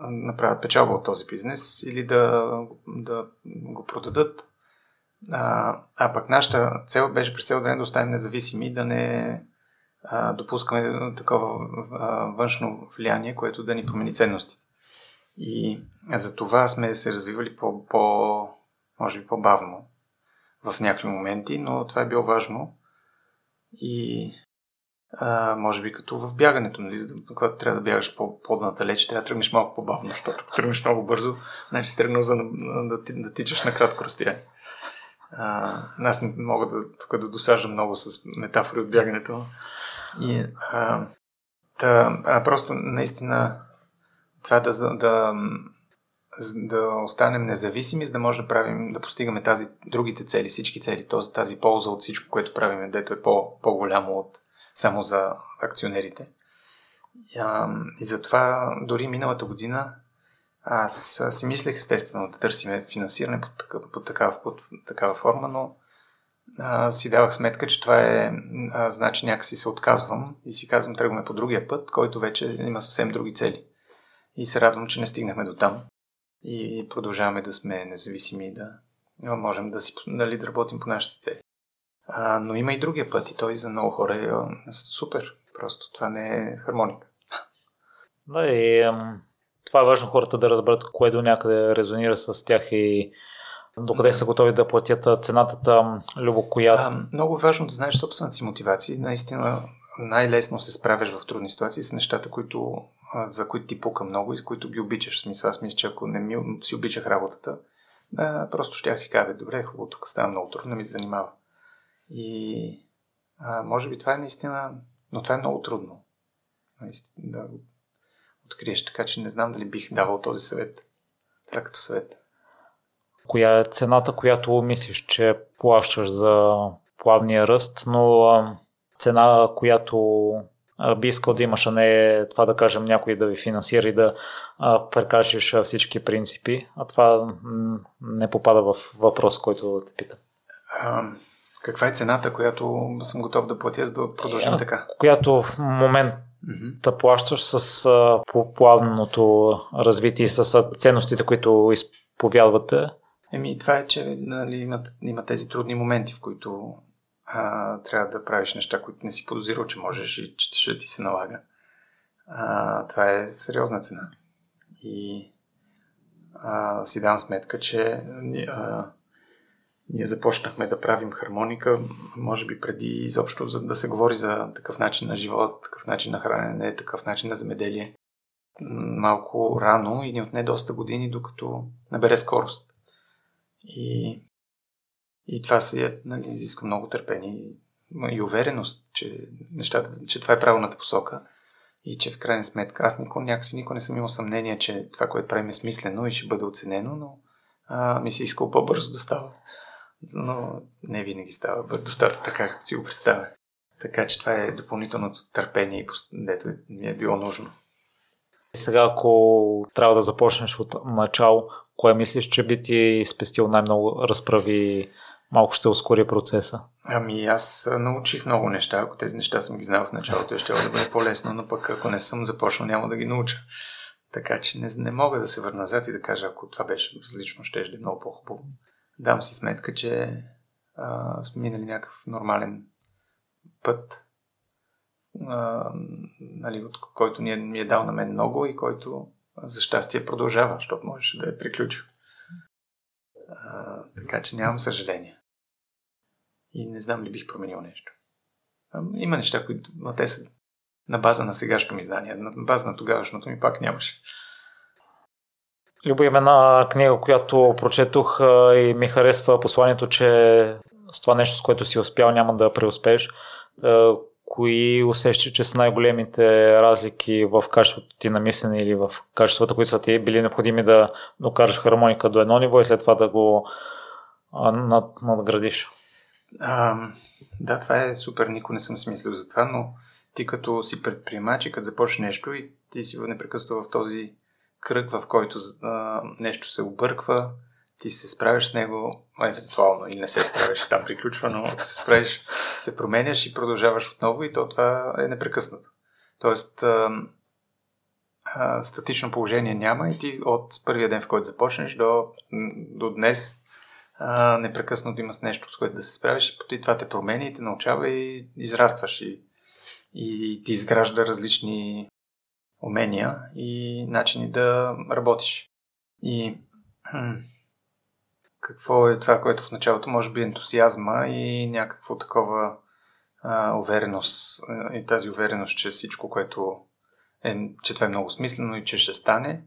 направят печалба от този бизнес или да, да го продадат. А, а пък нашата цел беше през цялото време да оставим независими, да не а, допускаме такова а, външно влияние, което да ни промени ценностите. И за това сме се развивали по, по може би по-бавно в някакви моменти, но това е било важно. И а, може би като в бягането, нали, когато трябва да бягаш по, по-надалеч, трябва да тръгнеш малко по-бавно, защото ако тръгнеш много бързо, значи си тръгнал за да, да, да тичаш на кратко разстояние. аз не мога да, тук да досаждам много с метафори от бягането. И, а, да, а, просто наистина това да, да, да останем независими, за да може да правим, да постигаме тази, другите цели, всички цели, този, тази полза от всичко, което правим, дето е по, по-голямо от само за акционерите. И, а, и затова дори миналата година аз си мислех естествено да търсим финансиране под, такава, под, такава, под такава форма, но а, си давах сметка, че това е, а, значи някакси се отказвам и си казвам тръгваме по другия път, който вече има съвсем други цели. И се радвам, че не стигнахме до там и продължаваме да сме независими и да можем да си нали, да работим по нашите цели. А, но има и другия път и той за много хора е супер. Просто това не е хармоника. Да, и ам, това е важно хората да разберат кое до някъде резонира с тях и докъде са готови да платят цената там, любо коя. А, много е важно да знаеш собствената си мотивация. Наистина най-лесно се справяш в трудни ситуации с нещата, които, за които ти пука много и с които ги обичаш. Смисъл, аз мисля, че ако не ми, си обичах работата, да, просто ще си кажа, добре, хубаво, тук става много трудно, ми се занимава. И а, може би това е наистина, но това е много трудно. Наистина, да откриеш, така че не знам дали бих давал този съвет. Това като съвет. Коя е цената, която мислиш, че плащаш за плавния ръст, но цена, която би искал да имаш, а не това да кажем някой да ви финансира и да а, прекажеш всички принципи, а това не попада в въпрос, който те питам. Каква е цената, която съм готов да платя, за да продължим е, така? Която в момент да плащаш с а, плавното развитие с ценностите, които изповядвате? Еми, това е, че нали, има, има тези трудни моменти, в които а, трябва да правиш неща, които не си подозирал, че можеш и че ще ти се налага. А, това е сериозна цена. И а, си дам сметка, че а, ние започнахме да правим хармоника, може би преди изобщо за да се говори за такъв начин на живот, такъв начин на хранене, такъв начин на земеделие. Малко рано и ни отне доста години, докато набере скорост. И, и това се нали, изисква много търпение и увереност, че, нещата, че това е правилната посока и че в крайна сметка аз никога, някакси никога не съм имал съмнение, че това, което правим е смислено и ще бъде оценено, но а, ми се иска по-бързо да става но не винаги става достатъчно така, както си го представя. Така че това е допълнителното търпение, и дето ми е било нужно. Сега, ако трябва да започнеш от начало, кое мислиш, че би ти спестил най-много разправи, малко ще ускори процеса? Ами аз научих много неща. Ако тези неща съм ги знал в началото, ще да бъде по-лесно, но пък ако не съм започнал, няма да ги науча. Така че не, не мога да се върна назад и да кажа, ако това беше различно, ще е много по-хубаво. Дам си сметка, че а, сме минали някакъв нормален път, а, нали, от който ми е, ми е дал на мен много и който за щастие продължава, защото можеше да е приключил. А, така че нямам съжаление. И не знам ли бих променил нещо. А, има неща, които но те са на база на сегашното ми знание. На база на тогавашното ми пак нямаше. Любо има една книга, която прочетох и ми харесва посланието, че с това нещо, с което си успял, няма да преуспееш. Кои усещаш, че са най-големите разлики в качеството ти на мислене или в качествата, които са ти били необходими да докараш хармоника до едно ниво и след това да го над, надградиш? А, да, това е супер. Никой не съм смислил за това, но ти като си предприемач и като започнеш нещо и ти си непрекъснато в този кръг, в който а, нещо се обърква, ти се справиш с него, евентуално, или не се справиш, там приключва, но ако се справиш, се променяш и продължаваш отново и то това е непрекъснато. Тоест, а, а, статично положение няма и ти от първия ден, в който започнеш до, до днес а, непрекъснато имаш нещо, с което да се справиш и това те промени и те научава и израстваш и, и ти изгражда различни умения и начини да работиш. И какво е това, което в началото може би ентусиазма и някакво такова а, увереност и тази увереност, че всичко, което е, че това е много смислено и че ще стане,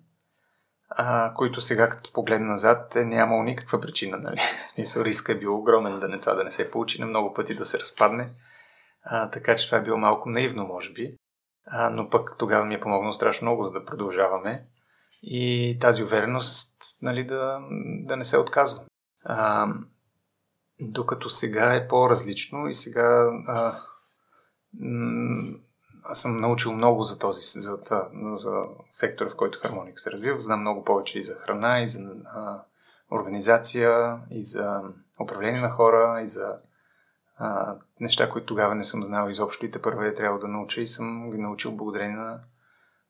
а, които сега като погледна назад е нямало никаква причина, нали? [laughs] В смисъл риска е бил огромен да не това да не се получи, на много пъти да се разпадне. А, така че това е било малко наивно, може би. А, но пък тогава ми е помогнало страшно много, за да продължаваме. И тази увереност, нали, да, да не се отказвам. А, докато сега е по-различно и сега а, аз съм научил много за този, за, това, за сектора, в който хармоник се развива. Знам много повече и за храна, и за а, организация, и за управление на хора, и за а, неща, които тогава не съм знал изобщо и те първо е трябвало да науча и съм ги научил благодарение на,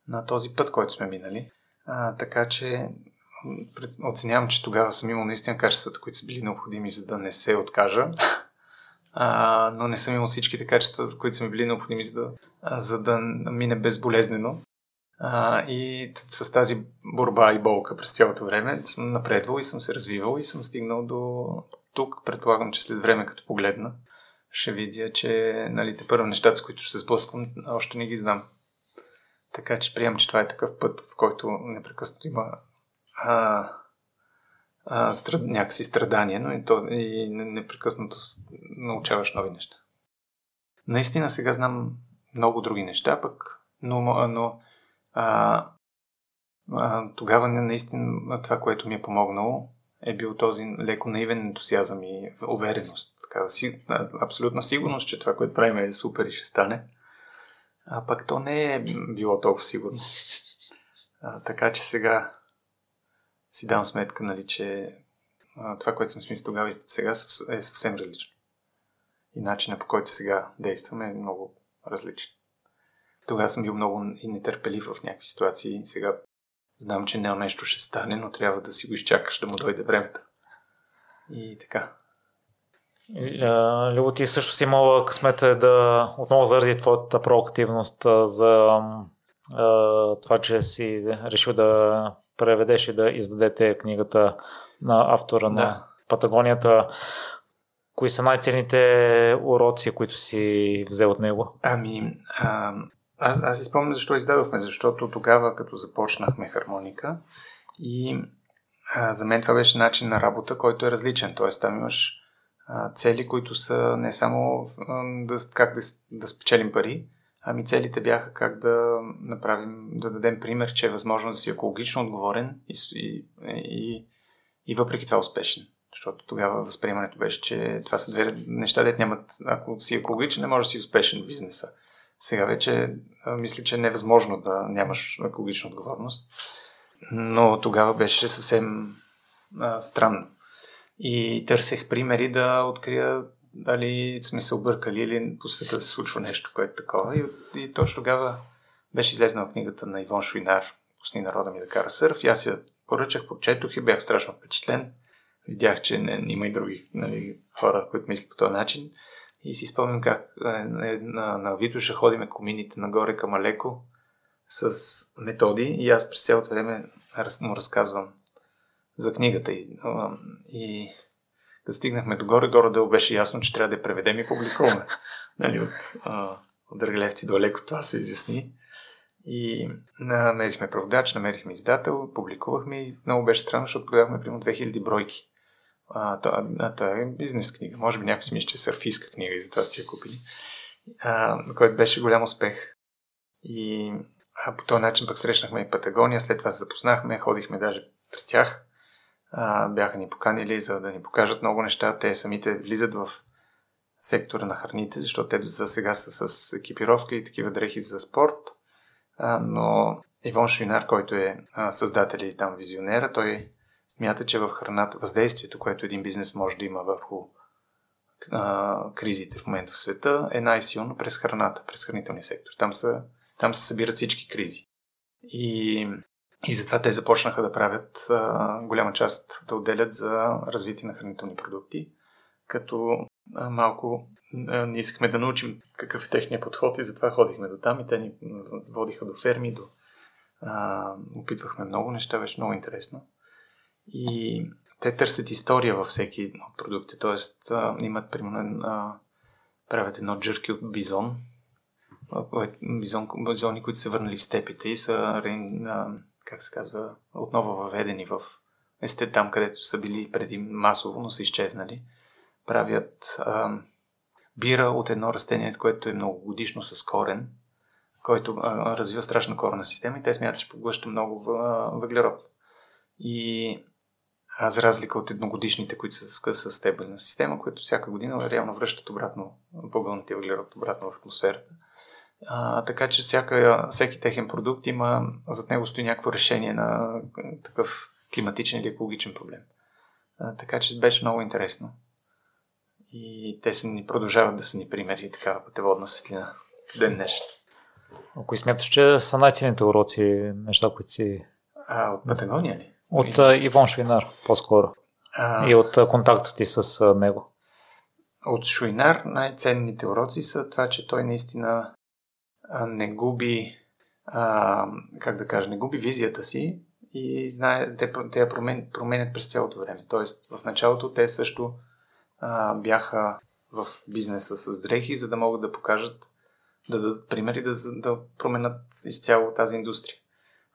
на този път, който сме минали. А, така че оценявам, че тогава съм имал наистина качествата, които са били необходими, за да не се откажа. А, но не съм имал всичките качества, които са ми били необходими, за да, за да мине безболезнено. А, и с тази борба и болка през цялото време съм напредвал и съм се развивал и съм стигнал до тук. Предполагам, че след време, като погледна, ще видя, че нали, те първо нещата, с които ще се сблъсквам, още не ги знам. Така че приемам, че това е такъв път, в който непрекъснато има а, а, страд, някакси страдания, но и, то, и непрекъснато научаваш нови неща. Наистина сега знам много други неща, пък, но, но а, а, тогава наистина това, което ми е помогнало, е бил този леко наивен ентусиазъм и увереност. Така, си, абсолютна сигурност, че това, което правим е супер и ще стане. А пък то не е било толкова сигурно. А, така че сега си давам сметка, нали, че а, това, което съм смислил тогава и сега е съвсем различно. И начина по който сега действаме е много различен. Тогава съм бил много и нетърпелив в някакви ситуации. Сега знам, че не нещо ще стане, но трябва да си го изчакаш да му дойде времето. И така. Любо, ти също си имала късмета да, отново заради твоята проактивност, за това, че си решил да преведеш и да издадете книгата на автора да. на Патагонията. Кои са най-ценните уроци, които си взел от него? Ами, а, аз, аз си спомням защо издадохме, защото тогава, като започнахме хармоника и а, за мен това беше начин на работа, който е различен. Тоест там имаш а, цели, които са не само а, да, как да, да спечелим пари, Ами целите бяха как да направим, да дадем пример, че е възможно да си екологично отговорен и, и, и, и въпреки това успешен. Защото тогава възприемането беше, че това са две неща, дете нямат, ако си екологичен, не може да си успешен в бизнеса. Сега вече мисля, че е невъзможно да нямаш екологична отговорност. Но тогава беше съвсем а, странно. И търсех примери да открия дали сме се объркали или по света се случва нещо, което е такова. И, и точно тогава беше излезнала книгата на Ивон Шуинар, Пусни народа ми да кара сърф. И аз я поръчах, прочетох и бях страшно впечатлен. Видях, че не, има и други нали, хора, които мислят по този начин. И си спомням как е, на, на Витоша ходиме комините нагоре към Алеко с методи и аз през цялото време му разказвам за книгата. И, и да стигнахме догоре, горе-долу беше ясно, че трябва да я преведем и публикуваме. [laughs] нали, от, а, от Дъргалевци до Алеко това се изясни. И намерихме преводач, намерихме издател, публикувахме и много беше странно, защото продавахме примерно 2000 бройки. А, това, а, това е бизнес книга. Може би някой си мисли, че е сърфистка книга и затова си я купили. А, който беше голям успех. И а, по този начин пък срещнахме и Патагония, след това се запознахме, ходихме даже при тях. А, бяха ни поканили, за да ни покажат много неща. Те самите влизат в сектора на храните, защото те за сега са с екипировка и такива дрехи за спорт. А, но Ивон Швинар, който е а, създател и там визионера, той смята, че в храната въздействието, което един бизнес може да има върху а, кризите в момента в света, е най-силно през храната, през хранителния сектор. Там, са, там се събират всички кризи. И, и затова те започнаха да правят а, голяма част да отделят за развитие на хранителни продукти, като а, малко а, не искахме да научим какъв е техният подход и затова ходихме до там и те ни водиха до ферми, до, а, опитвахме много неща, беше много интересно. И те търсят история във всеки от продуктите. Тоест, а, имат, примерно, а, правят едно джърки от бизон, бизон, бизони, които са върнали в степите и са, как се казва, отново въведени в есте там, където са били преди масово, но са изчезнали. Правят а, бира от едно растение, което е многогодишно с корен, който а, развива страшна корена система и те смятат, че поглъща много въглерод. И а за разлика от едногодишните, които са с стебелна система, които всяка година реално връщат обратно погълните въглерод обратно в атмосферата. А, така че всяка, всеки техен продукт има, зад него стои някакво решение на такъв климатичен или екологичен проблем. А, така че беше много интересно. И те са ни продължават да са ни примери така пътеводна светлина ден днешен. Кои смяташ, че са най-ценните уроци, неща, които си... А, от Патагония ли? От а, Ивон Шуинар, по-скоро. А... И от контактът ти с него. От Шуинар най-ценните уроци са това, че той наистина не губи, а, как да кажа, не губи визията си и знае, те, те я промен, променят през цялото време. Тоест, в началото те също а, бяха в бизнеса с дрехи, за да могат да покажат, да дадат примери, да, да променят изцяло тази индустрия.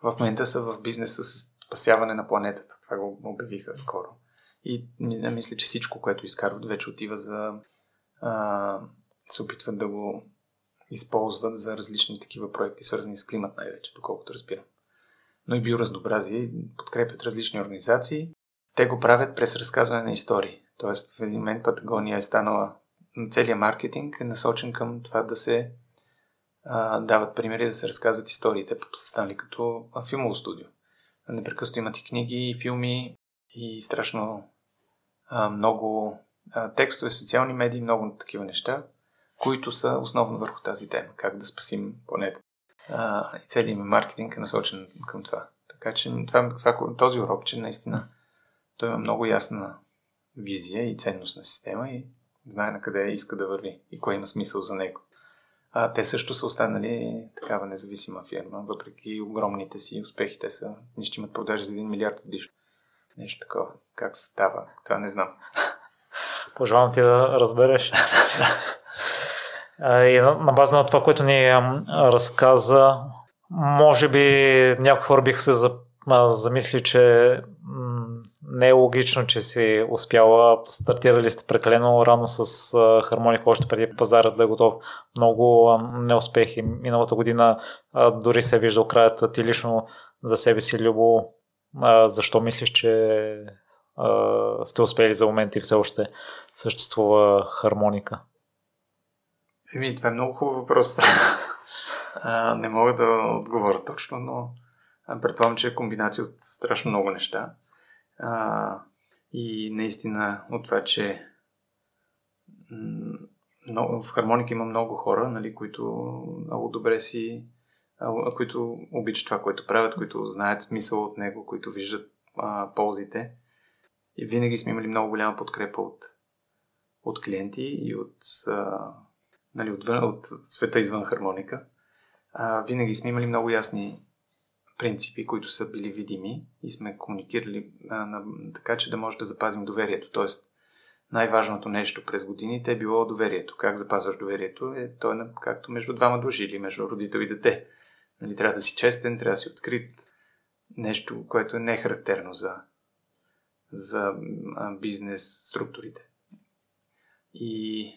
В момента са в бизнеса с спасяване на планетата. Това го обявиха скоро. И мисля, че всичко, което изкарват, вече отива за... А, се опитват да го използват за различни такива проекти, свързани с климат най-вече, доколкото разбирам. Но и биоразнообразие подкрепят различни организации. Те го правят през разказване на истории. Тоест в един момент Патагония е станала целият маркетинг е насочен към това да се а, дават примери, да се разказват истории. Те са станали като филмово студио. Непрекъснато имат и книги, и филми, и страшно а, много а, текстове, социални медии, много такива неща, които са основно върху тази тема. Как да спасим планета. А, и целият ми маркетинг е насочен към това. Така че това, това, този урок, че наистина той има много ясна визия и ценностна система и знае на къде иска да върви и кое има смисъл за него. А, те също са останали такава независима фирма, въпреки огромните си успехи. Те са, ще имат продажи за 1 милиард годишно. Нещо такова. Как се става? Това не знам. Пожелавам ти да разбереш. [laughs] И на база на това, което ни разказа, може би някои хора биха се замисли, че не е логично, че си успяла. Стартирали сте прекалено рано с хармоника още преди пазара да е готов. Много неуспехи. Миналата година дори се е виждал краят ти лично за себе си, Любо. Защо мислиш, че сте успели за момент и все още съществува хармоника? Еми, това е много хубав въпрос. [laughs] а, не мога да отговоря точно, но предполагам, че е комбинация от страшно много неща. А, и наистина от това, че много, в хармоника има много хора, нали, които много добре си, а, които обичат това, което правят, които знаят смисъл от него, които виждат а, ползите. И винаги сме имали много голяма подкрепа от, от клиенти и от, а, нали, от, от света извън хармоника. А, винаги сме имали много ясни принципи, които са били видими и сме комуникирали а, на, така, че да може да запазим доверието. Тоест, най-важното нещо през годините е било доверието. Как запазваш доверието? Е, то е както между двама души или между родител и дете. Нали, трябва да си честен, трябва да си открит. Нещо, което е не характерно за, за бизнес структурите. И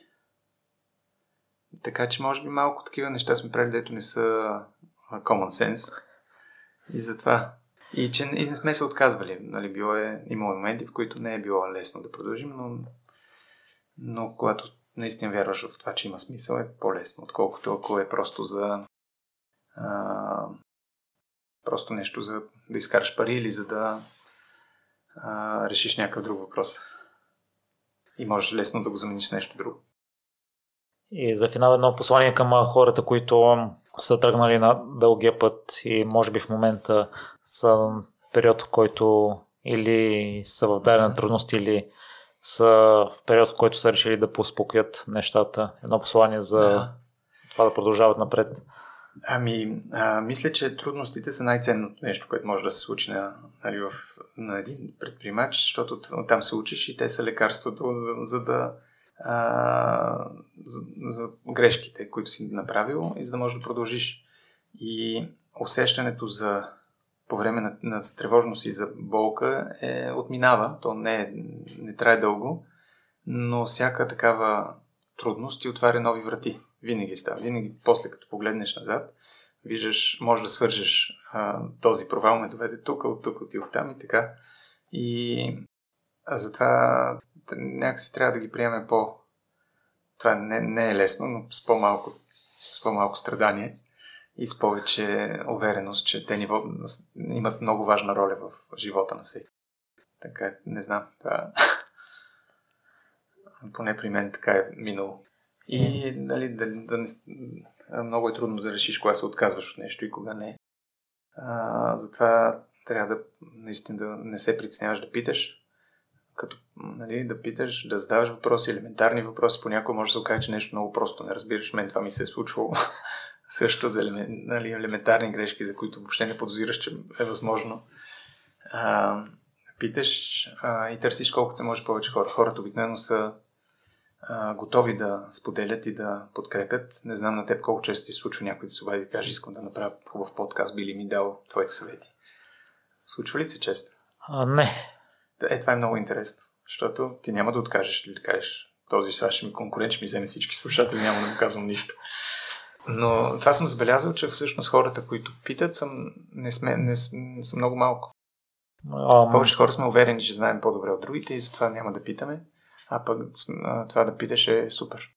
така че може би малко такива неща сме правили, дето не са common sense. И затова. И че и не сме се отказвали. Нали, било е, имало моменти, в които не е било лесно да продължим, но, но когато наистина вярваш в това, че има смисъл, е по-лесно, отколкото ако е просто за а, просто нещо за да изкараш пари или за да а, решиш някакъв друг въпрос. И можеш лесно да го замениш с нещо друго. И за финал едно послание към хората, които са тръгнали на дългия път и може би в момента са период, в който или са в дадена трудност, или са в период, в който са решили да поуспокоят нещата. Едно послание за да. това да продължават напред. Ами, а, мисля, че трудностите са най-ценното нещо, което може да се случи на, нали, в, на един предприемач, защото там се учиш и те са лекарството, за да а, за, за грешките, които си направил и за да можеш да продължиш. И усещането за по време на, на тревожност и за болка е, отминава, то не, е, не трае дълго, но всяка такава трудност ти отваря нови врати. Винаги става. Винаги после като погледнеш назад, виждаш, можеш да свържеш а, този провал ме доведе тук, от тук отидох там и така. И а затова някакси трябва да ги приемем по... Това не, не е лесно, но с по-малко, с по-малко страдание и с повече увереност, че те ниво, имат много важна роля в живота на всеки. Така, не знам, това... [laughs] Поне при мен така е минало. И нали, да, да не, много е трудно да решиш кога се отказваш от нещо и кога не. А, затова трябва да наистина да не се притесняваш да питаш, като нали, да питаш, да задаваш въпроси, елементарни въпроси. Понякога може да се окаже, че нещо много просто не разбираш. Мен това ми се е случвало [laughs] също за елемент, нали, елементарни грешки, за които въобще не подозираш, че е възможно. А, питаш а, и търсиш колкото се може повече хора. Хората обикновено са а, готови да споделят и да подкрепят. Не знам на теб колко често ти случва някой да се обади и каже, искам да направя хубав подкаст, би ли ми дал твоите съвети. Случва ли се често? А, не. Е, това е много интересно, защото ти няма да откажеш или да кажеш, този сега ще ми конкурент, ще ми вземе всички слушатели, няма да му казвам нищо. Но това съм забелязал, че всъщност хората, които питат, съм, не, сме, не, не са много малко. Um... Повече хора сме уверени, че знаем по-добре от другите и затова няма да питаме. А пък това да питаш е супер.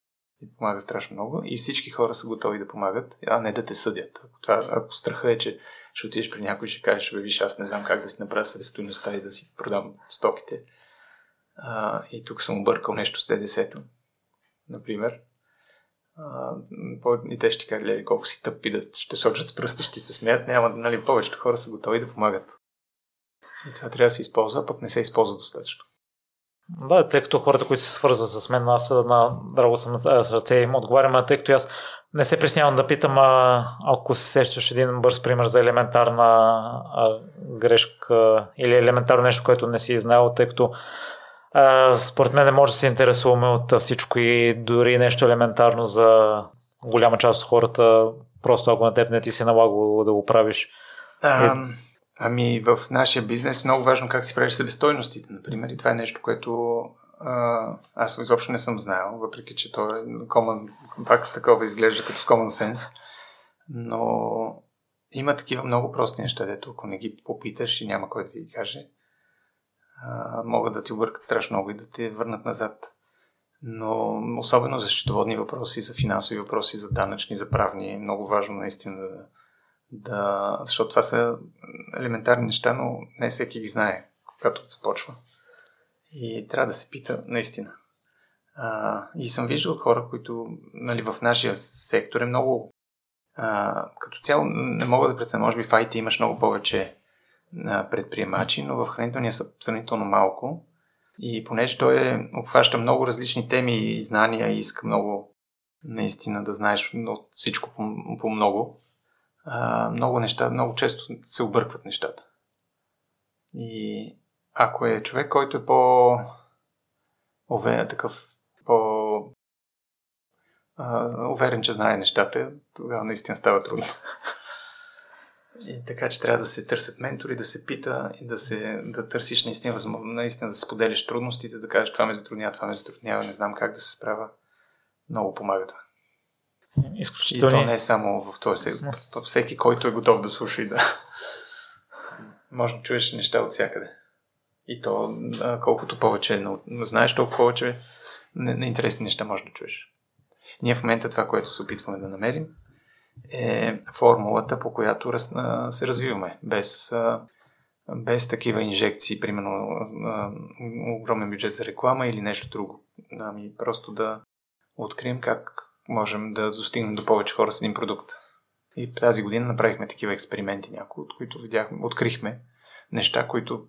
И помага страшно много. И всички хора са готови да помагат, а не да те съдят. Ако, това, ако страха е, че ще отидеш при някой и ще кажеш, бе, виж, аз не знам как да си направя съвестойността и да си продам стоките. А, и тук съм объркал нещо с ДДС-то, например. А, и те ще кажат, гледай колко си тъпи, да ще сочат с пръста, ще се смеят. Няма, нали, повечето хора са готови да помагат. И това трябва да се използва, пък не се използва достатъчно. Да, тъй като хората, които се свързват с мен, аз на драго съм с ръце им отговарям, тъй като аз не се приснявам да питам, а, ако се сещаш един бърз пример за елементарна а, грешка или елементарно нещо, което не си знаел, тъй като а, според мен не може да се интересуваме от всичко и дори нещо елементарно за голяма част от хората, просто ако на теб не ти се налага да го правиш. А, ами в нашия бизнес е много важно как си правиш себестойностите, например, и това е нещо, което а, аз изобщо не съм знаел, въпреки че то е common, пак такова изглежда като common sense, но има такива много прости неща, дето ако не ги попиташ и няма кой да ти каже, а, могат да ти объркат страшно много и да те върнат назад. Но особено за счетоводни въпроси, за финансови въпроси, за данъчни, за правни, е много важно наистина да, да... Защото това са елементарни неща, но не всеки ги знае, когато започва. И трябва да се пита наистина. А, и съм виждал хора, които нали, в нашия сектор е много. А, като цяло не мога да преценя, може би в IT имаш много повече а, предприемачи, но в хранителния са сравнително малко. И понеже той е, обхваща много различни теми и знания и иска много наистина да знаеш от всичко по, по много, много неща, много често се объркват нещата. И ако е човек, който е по уверен, такъв по уверен, че знае нещата, тогава наистина става трудно. И така, че трябва да се търсят ментори, да се пита и да, се, да търсиш наистина, наистина да споделиш трудностите, да кажеш това ме затруднява, това ме затруднява, не знам как да се справя. Много помага това. Изключително. И то не е само в този сегмент. Всеки, който е готов да слуша и да може да чуеш неща от всякъде. И то колкото повече знаеш, толкова повече неинтересни неща може да чуеш. Ние в момента това, което се опитваме да намерим, е формулата, по която раз, а, се развиваме, без, а, без такива инжекции, примерно а, огромен бюджет за реклама или нещо друго. Ами просто да открием как можем да достигнем до повече хора с един продукт. И тази година направихме такива експерименти, някои от които видяхме, открихме неща, които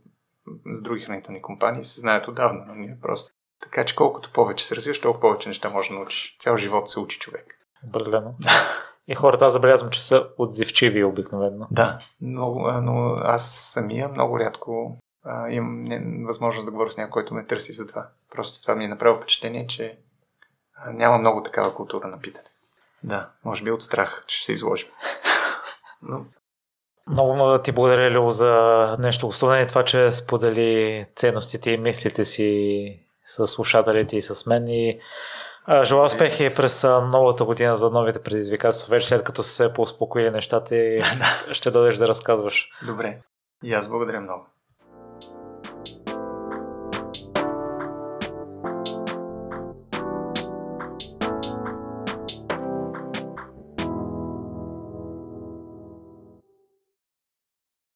с други хранителни компании се знаят отдавна, но ние просто. Така че колкото повече се развиваш, толкова повече неща можеш да научиш. Цял живот се учи човек. Определено. [laughs] И хората, аз забелязвам, че са отзивчиви обикновено. Да, но, но аз самия много рядко а, имам не, възможност да говоря с някой, който ме търси за това. Просто това ми е направило впечатление, че няма много такава култура на питане. Да, може би от страх, че ще се изложим. [laughs] Но... Много, много ти благодаря, Лео, за нещо гостуване и това, че сподели ценностите и мислите си с слушателите и с мен. И Желая успехи през новата година за новите предизвикателства, вече след като се поуспокоили нещата и [laughs] ще дойдеш да разказваш. Добре. И аз благодаря много.